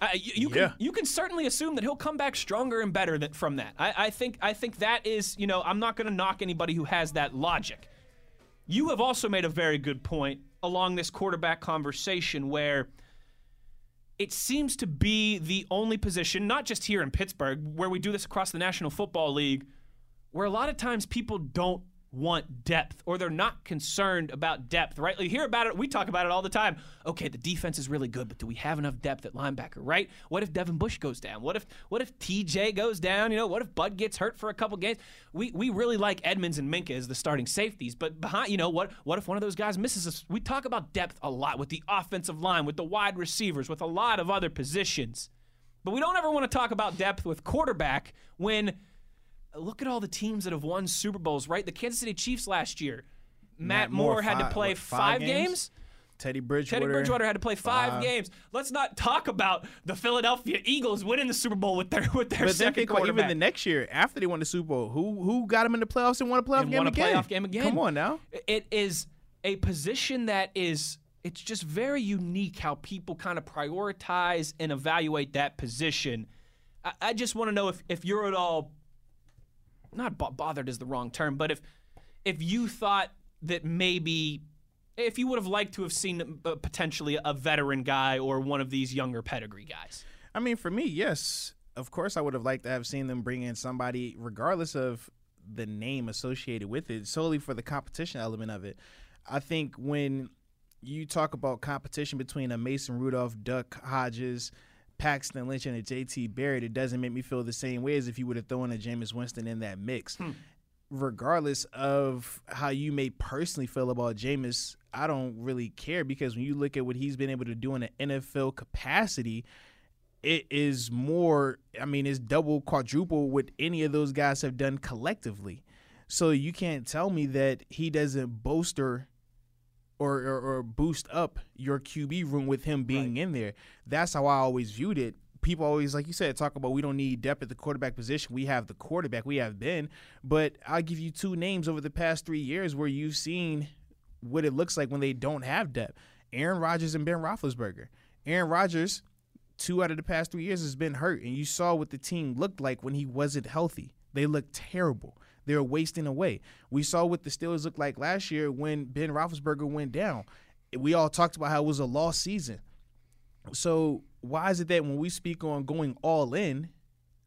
Uh, you, you Yeah. can you can certainly assume that he'll come back stronger and better than, from that. I, I think I think that is you know I'm not going to knock anybody who has that logic. You have also made a very good point along this quarterback conversation where it seems to be the only position, not just here in Pittsburgh, where we do this across the National Football League, where a lot of times people don't want depth or they're not concerned about depth, right? You hear about it, we talk about it all the time. Okay, the defense is really good, but do we have enough depth at linebacker, right? What if Devin Bush goes down? What if what if TJ goes down? You know, what if Bud gets hurt for a couple games? We we really like Edmunds and Minkah as the starting safeties, but behind, you know, what what if one of those guys misses us? We talk about depth a lot with the offensive line, with the wide receivers, with a lot of other positions. But we don't ever want to talk about depth with quarterback when look at all the teams that have won Super Bowls, right? The Kansas City Chiefs last year. Matt, Matt Moore, Moore, had to play what, five, five games. games? Teddy Bridgewater. Teddy Bridgewater had to play five, Five. games. Let's not talk about the Philadelphia Eagles winning the Super Bowl with their <laughs> with their But second about even the next year after they won the Super Bowl, who who got them in the playoffs and won a playoff and game won a again? playoff game again. Come on now. It is a position that is it's just very unique how people kind of prioritize and evaluate that position. I, I just want to know if, if you're at all not bo- bothered is the wrong term, but if if you thought that maybe if you would have liked to have seen uh, potentially a veteran guy or one of these younger pedigree guys. I mean, for me, yes. Of course, I would have liked to have seen them bring in somebody, regardless of the name associated with it, solely for the competition element of it. I think when you talk about competition between a Mason Rudolph, Duck Hodges, Paxton Lynch, and a JT Barrett, it doesn't make me feel the same way as if you would have thrown a Jameis Winston in that mix. Hmm. Regardless of how you may personally feel about Jameis, I don't really care because when you look at what he's been able to do in an NFL capacity, it is more i mean it's double quadruple what any of those guys have done collectively so you can't tell me that he doesn't bolster or, or, or boost up your qb room with him being in there. That's how i always viewed it. People always like you said talk about we don't need depth at the quarterback position. We have the quarterback. We have Ben. but i'll give you two names over the past three years where you've seen what it looks like when they don't have depth. Aaron rodgers and ben roethlisberger. Aaron rodgers two out of the past three years has been hurt, and you saw what the team looked like when he wasn't healthy. They looked terrible. They were wasting away. We saw what the Steelers looked like last year when Ben Roethlisberger went down. We all talked about how it was a lost season. So why is it that when we speak on going all in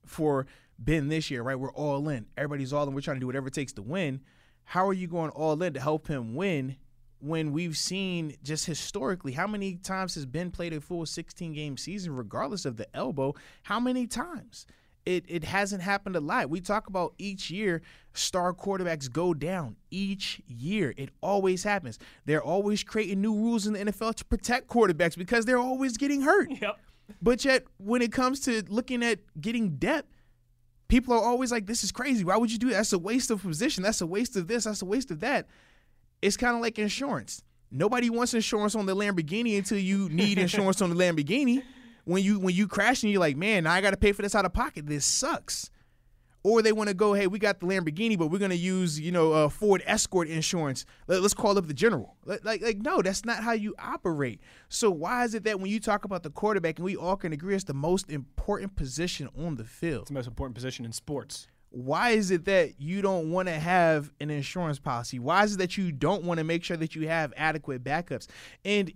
for Ben this year, right? We're all in. Everybody's all in. We're trying to do whatever it takes to win. How are you going all in to help him win when we've seen just historically how many times has Ben played a full 16 game season, regardless of the elbow? How many times? It, it hasn't happened a lot. We talk about each year star quarterbacks go down each year. It always happens. They're always creating new rules in the NFL to protect quarterbacks because they're always getting hurt. <laughs> Yep. But yet, when it comes to looking at getting depth, people are always like, "This is crazy. Why would you do that? That's a waste of position. That's a waste of this. That's a waste of that." It's kind of like insurance. Nobody wants insurance on the Lamborghini until you need insurance on the Lamborghini. When you when you crash and you're like, "Man, now I got to pay for this out of pocket. This sucks." Or they want to go, hey, we got the Lamborghini, but we're gonna use, you know, uh, Ford Escort insurance. Let, us call up the general. Like, like, like, no, that's not how you operate. So why is it that when you talk about the quarterback, and we all can agree it's the most important position on the field, It's the most important position in sports. why is it that you don't want to have an insurance policy? Why is it that you don't want to make sure that you have adequate backups? And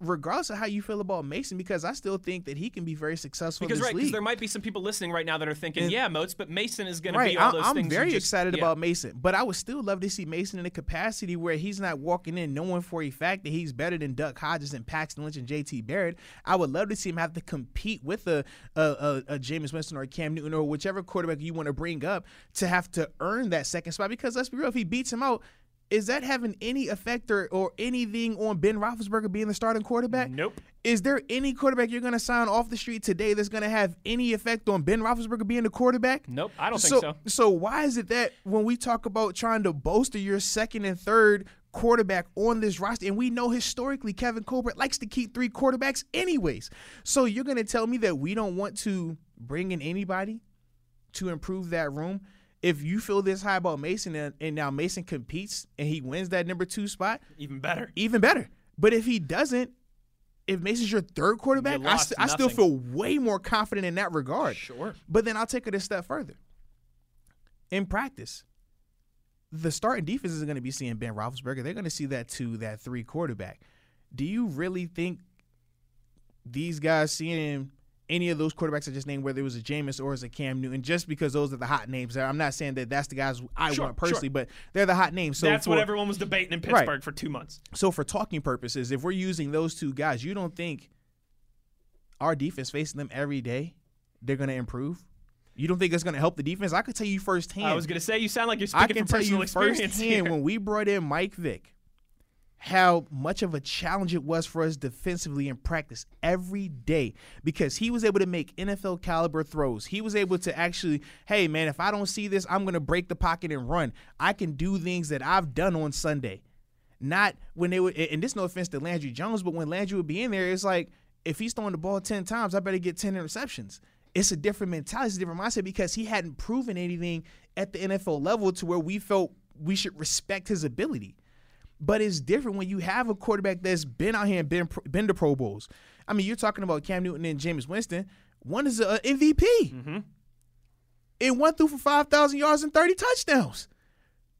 regardless of how you feel about Mason, because I still think that he can be very successful Because in this right, because there might be some people listening right now that are thinking, And- yeah, Moats, but Mason is going to be all I- those I'm things. you very just- excited yeah. about Mason, but I would still love to see Mason in a capacity where he's not walking in knowing for a fact that he's better than Duck Hodges and Paxton Lynch and JT Barrett. I would love to see him have to compete with a a, a, a Jameis Winston or Cam Newton or whichever quarterback you want to bring up to have to earn that second spot. Because let's be real, if he beats him out. Is that having any effect or, or anything on Ben Roethlisberger being the starting quarterback? Nope. Is there any quarterback you're going to sign off the street today that's going to have any effect on Ben Roethlisberger being the quarterback? Nope, I don't think so. So why is it that when we talk about trying to bolster your second and third quarterback on this roster, and we know historically Kevin Colbert likes to keep three quarterbacks anyways. So you're gonna tell me that we don't want to bring in anybody to improve that room? If you feel this high about Mason and, and now Mason competes and he wins that number two spot, Even better. even better. But if he doesn't, if Mason's your third quarterback, I, st- I still feel way more confident in that regard. Sure. But then I'll take it a step further. In practice, the starting defense isn't going to be seeing Ben Roethlisberger. They're going to see that two, that three quarterback. Do you really think these guys seeing any of those quarterbacks I just named, whether it was a Jameis or as a Cam Newton, just because those are the hot names. I'm not saying that that's the guys I Sure, want personally, sure. but they're the hot names. So That's for, what everyone was debating in Right. Pittsburgh for two months. So for talking purposes, if we're using those two guys, you don't think our defense facing them every day, they're going to improve? You don't think it's going to help the defense? I could tell you firsthand. I was gonna say you sound like you're I speaking can from tell personal you experience firsthand here. when we brought in Mike Vick, how much of a challenge it was for us defensively in practice every day because he was able to make NFL caliber throws. He was able to actually, hey man, if I don't see this, I'm gonna break the pocket and run. I can do things that I've done on Sunday. Not when they would, and this no offense to Landry Jones, but when Landry would be in there, it's like if he's throwing the ball ten times, I better get ten interceptions. It's a different mentality, it's a different mindset because he hadn't proven anything at the NFL level to where we felt we should respect his ability. But it's different when you have a quarterback that's been out here and been been to Pro Bowls. I mean, you're talking about Cam Newton and Jameis Winston. One is an MVP. Mm-hmm. It went through for five thousand yards and thirty touchdowns.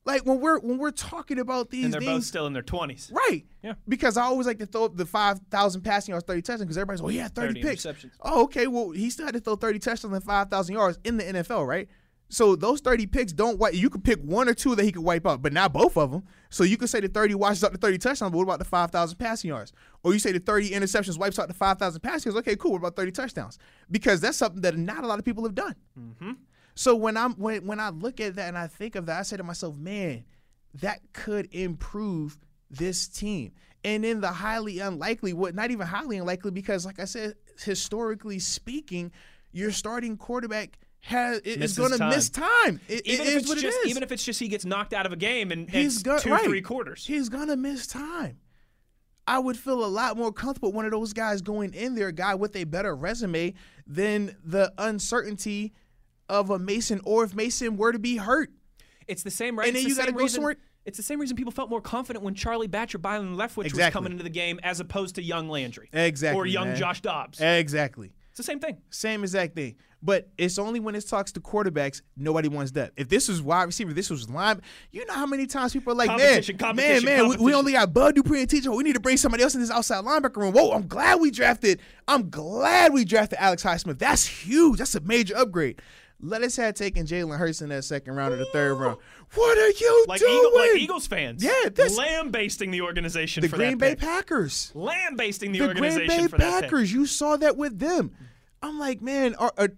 Like when we're when we're talking about these and they're both still in their twenties. right? Yeah. Because I always like to throw up the five thousand passing yards, thirty touchdowns. Because everybody's, oh yeah, thirty, 30 picks. Oh, okay. Well, he still had to throw thirty touchdowns and five thousand yards in the NFL, right? So those thirty picks don't. Wipe, you could pick one or two that he could wipe out, but not both of them. So you could say the thirty washes out the thirty touchdowns, but what about the five thousand passing yards? Or you say the thirty interceptions wipes out the five thousand passing yards? Okay, cool. What about thirty touchdowns? Because that's something that not a lot of people have done. Mm-hmm. So when I'm when when I look at that and I think of that, I say to myself, man, that could improve this team. And in the highly unlikely, what not even highly unlikely, because like I said, historically speaking, your starting quarterback has is going to miss time. It, Even it if is it's what just it is. even if it's just he gets knocked out of a game and He's go- two right. three quarters. He's gonna miss time. I would feel a lot more comfortable with one of those guys going in there, a guy with a better resume than the uncertainty of a Mason, or if Mason were to be hurt. It's the same, right? And then the you gotta go reason- somewhere- It's the same reason people felt more confident when Charlie Batcher, Byron Leftwich was coming into the game as opposed to young Landry. Exactly, Or young man. Josh Dobbs. Exactly. It's the same thing. Same exact thing. But it's only when it talks to quarterbacks, nobody wants that. If this was wide receiver, this was line. You know how many times people are like, man, Competition, man, competition, man, we, we competition. only got Bud Dupree and TJ. We need to bring somebody else in this outside linebacker room. Whoa, I'm glad we drafted. I'm glad we drafted Alex Highsmith. That's huge. That's a major upgrade. Let us have taken Jalen Hurts in that second round or the third round. What are you Like, doing? Eagle, like Eagles fans. Yeah, this- lambasting the organization the for Green that Bay pick. Packers. Lambasting the, the Green Bay. Packers. You saw that with them. I'm like, man, are, are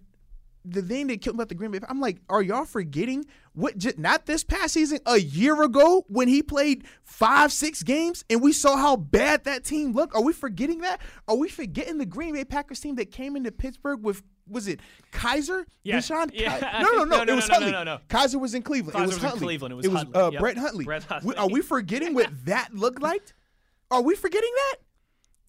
the thing that killed me about the Green Bay? I'm like, are y'all forgetting what? Just, not this past season, a year ago when he played five, six games, and we saw how bad that team looked. Are we forgetting that? Are we forgetting the Green Bay Packers team that came into Pittsburgh with? Was it Kizer? Yeah, DeShone? yeah, Ki- <laughs> no, no, no, no, no, It was no, no, Hundley. no, no. Kizer was in Cleveland. Kizer it was, was in Hundley. Cleveland. It was Hundley. uh, Yep. Brett Hundley. Brett Hundley. Are we forgetting what that looked like? Are we forgetting that?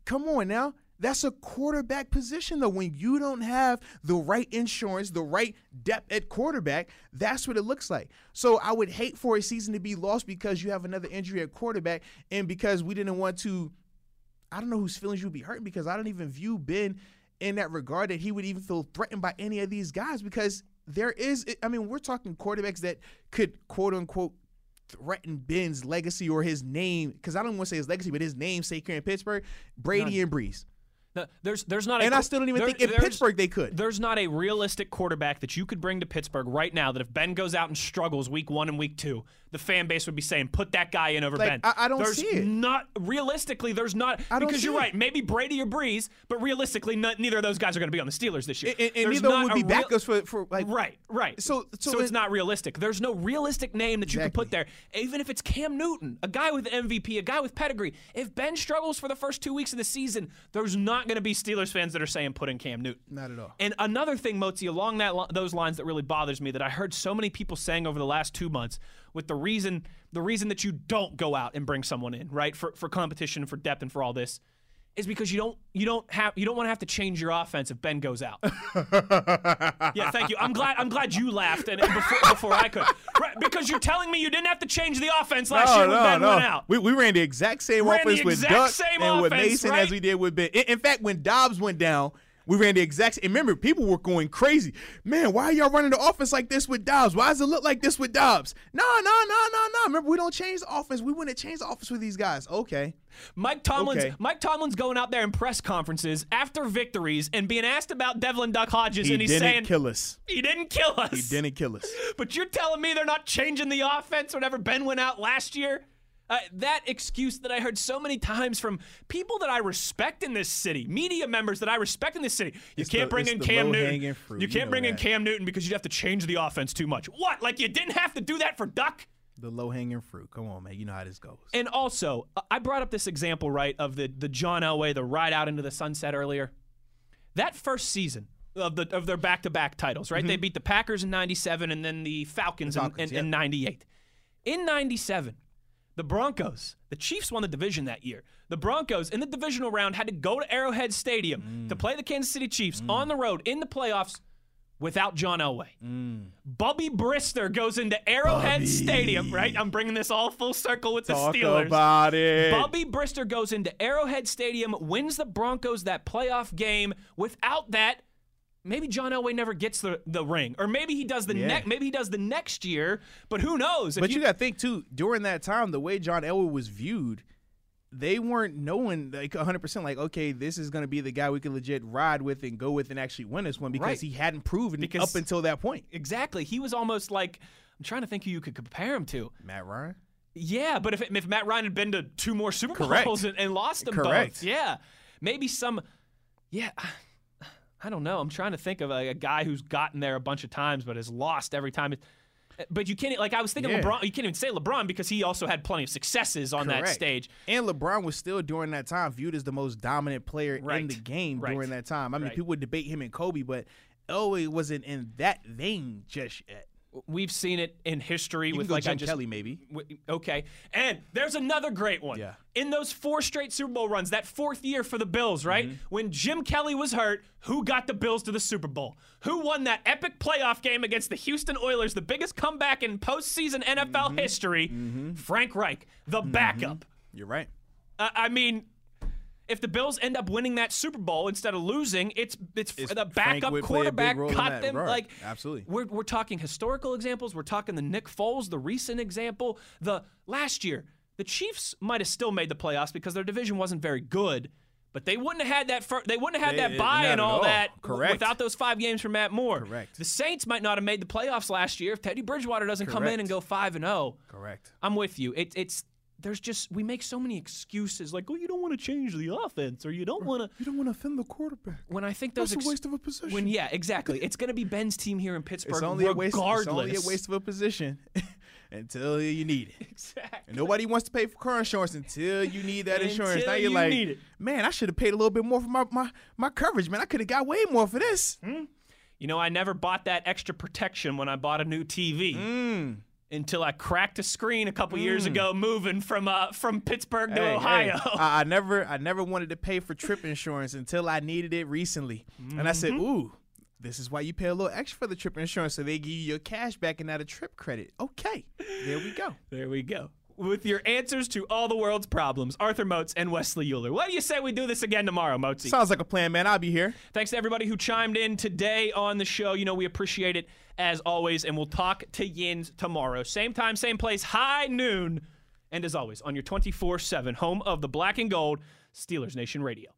Come on now. That's a quarterback position, though. When you don't have the right insurance, the right depth at quarterback, that's what it looks like. So I would hate for a season to be lost because you have another injury at quarterback and because we didn't want to. I don't know whose feelings you would be hurt because I don't even view Ben in that regard that he would even feel threatened by any of these guys because there is, I mean, we're talking quarterbacks that could quote unquote threaten Ben's legacy or his name because I don't want to say his legacy, but his name say here in Pittsburgh, Brady and Brees. There's there's not a And I still don't even there- think in Pittsburgh they could. There's not a realistic quarterback that you could bring to Pittsburgh right now that if Ben goes out and struggles week one and week two, the fan base would be saying, put that guy in over Like, Ben. I- I don't there's see it. Not realistically, there's not I don't because you're it. right. Maybe Brady or Brees, but realistically, not, neither of those guys are going to be on the Steelers this year. And, and neither would be real- backups for, for like Right, right. So- so it's it- not realistic. There's no realistic name that you could put there. Even if it's Cam Newton, a guy with MVP, a guy with pedigree. If Ben struggles for the first two weeks of the season, there's not going to be Steelers fans that are saying put in Cam Newton. Not at all. And another thing, Moatsy, along that those lines that really bothers me that I heard so many people saying over the last two months, with the reason the reason that you don't go out and bring someone in, right, for for competition, for depth, and for all this. Is because you don't you don't have you don't want to have to change your offense if Ben goes out. <laughs> yeah, thank you. I'm glad I'm glad you laughed and and before, before I could, right? Because you're telling me you didn't have to change the offense last year when Ben went out. We, we ran the exact same Ran offense with Duck and with Mason right? as we did with Ben. In, in fact, when Dobbs went down, We ran the exact. And remember, people were going crazy. Man, why are y'all running the offense like this with Dobbs? Why does it look like this with Dobbs? No, no, no, no, no. Remember, we don't change the offense. We wouldn't change the offense with these guys. Okay. Mike Tomlin's Okay. Mike Tomlin's going out there in press conferences after victories and being asked about Devlin Duck Hodges, He and he's didn't saying kill us. he didn't kill us. He didn't kill us. <laughs> But you're telling me they're not changing the offense whenever Ben went out last year? Uh, that excuse that I heard so many times from people that I respect in this city, media members that I respect in this city. You It's can't the- bring in Cam Newton. fruit. You You can't know bring in. Cam Newton because you'd have to change the offense too much. What? Like you didn't have to do that for Duck? The low hanging fruit. Come on, man. You know how this goes. And also, uh, I brought up this example, right, of the the John Elway, the ride out into the sunset earlier. That first season of the of their back to back titles, right? They beat the Packers in '97 and then the Falcons, Mm-hmm. Falcons, in, in, yep. '98. In '97, the Broncos, the Chiefs won the division that year. The Broncos in the divisional round had to go to Arrowhead Stadium Mm. to play the Kansas City Chiefs on the road in the playoffs without John Elway. Bubby Brister goes into Arrowhead Mm. Bubby. Stadium, right? I'm bringing this all full circle with Talk the Steelers. about it. Bubby Brister goes into Arrowhead Stadium, wins the Broncos that playoff game. Without that, maybe John Elway never gets the, the ring, or maybe he does the Yeah. next. Maybe he does the next year. But who knows? If But you, got to think too. During that time, the way John Elway was viewed, they weren't knowing like 100 percent like, okay, this is going to be the guy we can legit ride with and go with and actually win this one because Right. he hadn't proven Because- up until that point. exactly, he was almost like I'm trying to think who you could compare him to. Matt Ryan. Yeah, but if if Matt Ryan had been to two more Super Correct. Bowls and, and lost them Correct. both, yeah, maybe some. Yeah, I don't know. I'm trying to think of a, a guy who's gotten there a bunch of times but has lost every time. Eh, but you can't like I was thinking Yeah. LeBron. You can't even say LeBron because he also had plenty of successes on that stage. And LeBron was still during that time viewed as the most dominant player in the game Right. during that time. I mean, Right. people would debate him and Kobe, but Elway wasn't in that vein just yet. We've seen it in history You with like I Jim just Kelly, maybe. W- Okay. And there's another great one. Yeah. In those four straight Super Bowl runs, that fourth year for the Bills, right? Mm-hmm. When Jim Kelly was hurt, who got the Bills to the Super Bowl? Who won that epic playoff game against the Houston Oilers, the biggest comeback in postseason NFL Mm-hmm. history? Frank Reich, the backup. You're right. I I mean, if the Bills end up winning that Super Bowl instead of losing, it's it's, It's the backup would play a big quarterback got them right. like Absolutely. We're we're talking historical examples. We're talking the Nick Foles, the recent example. The last year, the Chiefs might have still made the playoffs because their division wasn't very good. But they wouldn't have had that. Fir- they wouldn't have had They- that not and all all. that Correct. without those five games from Matt Moore. Correct. The Saints might not have made the playoffs last year if Teddy Bridgewater doesn't come in and go five and zero. Correct. I'm with you. It, it's there's just we make so many excuses like, oh, you don't want to change the offense or you don't want to. You don't want to offend the quarterback. When I think those That's a waste of a position. When yeah, exactly. It's going to be Ben's team here in Pittsburgh. It's only a waste. regardless. It's only a waste of a position <laughs> until you need it. Exactly. And nobody wants to pay for car insurance until you need that insurance. Now you're you like, man, I should have paid a little bit more for my, my, my coverage, man. I could have got way more for this. You know, I never bought that extra protection when I bought a new TV. Mm. Until I cracked a screen a couple years ago, moving from uh, from Pittsburgh to Hey, hey, Ohio. I, I <laughs> never I never wanted to pay for trip insurance until I needed it recently. And I said, Mm-hmm. ooh, this is why you pay a little extra for the trip insurance so they give you your cash back and not a trip credit. Okay. There we go. <laughs> There we go. With your answers to all the world's problems, Arthur Moats and Wesley Uhler. What do you say we do this again tomorrow, Moatsy? Sounds like a plan, man. I'll be here. Thanks to everybody who chimed in today on the show. You know, we appreciate it as always, and we'll talk to Yins tomorrow. Same time, same place, high noon. And as always, on your 24 7 home of the black and gold, Steelers Nation Radio.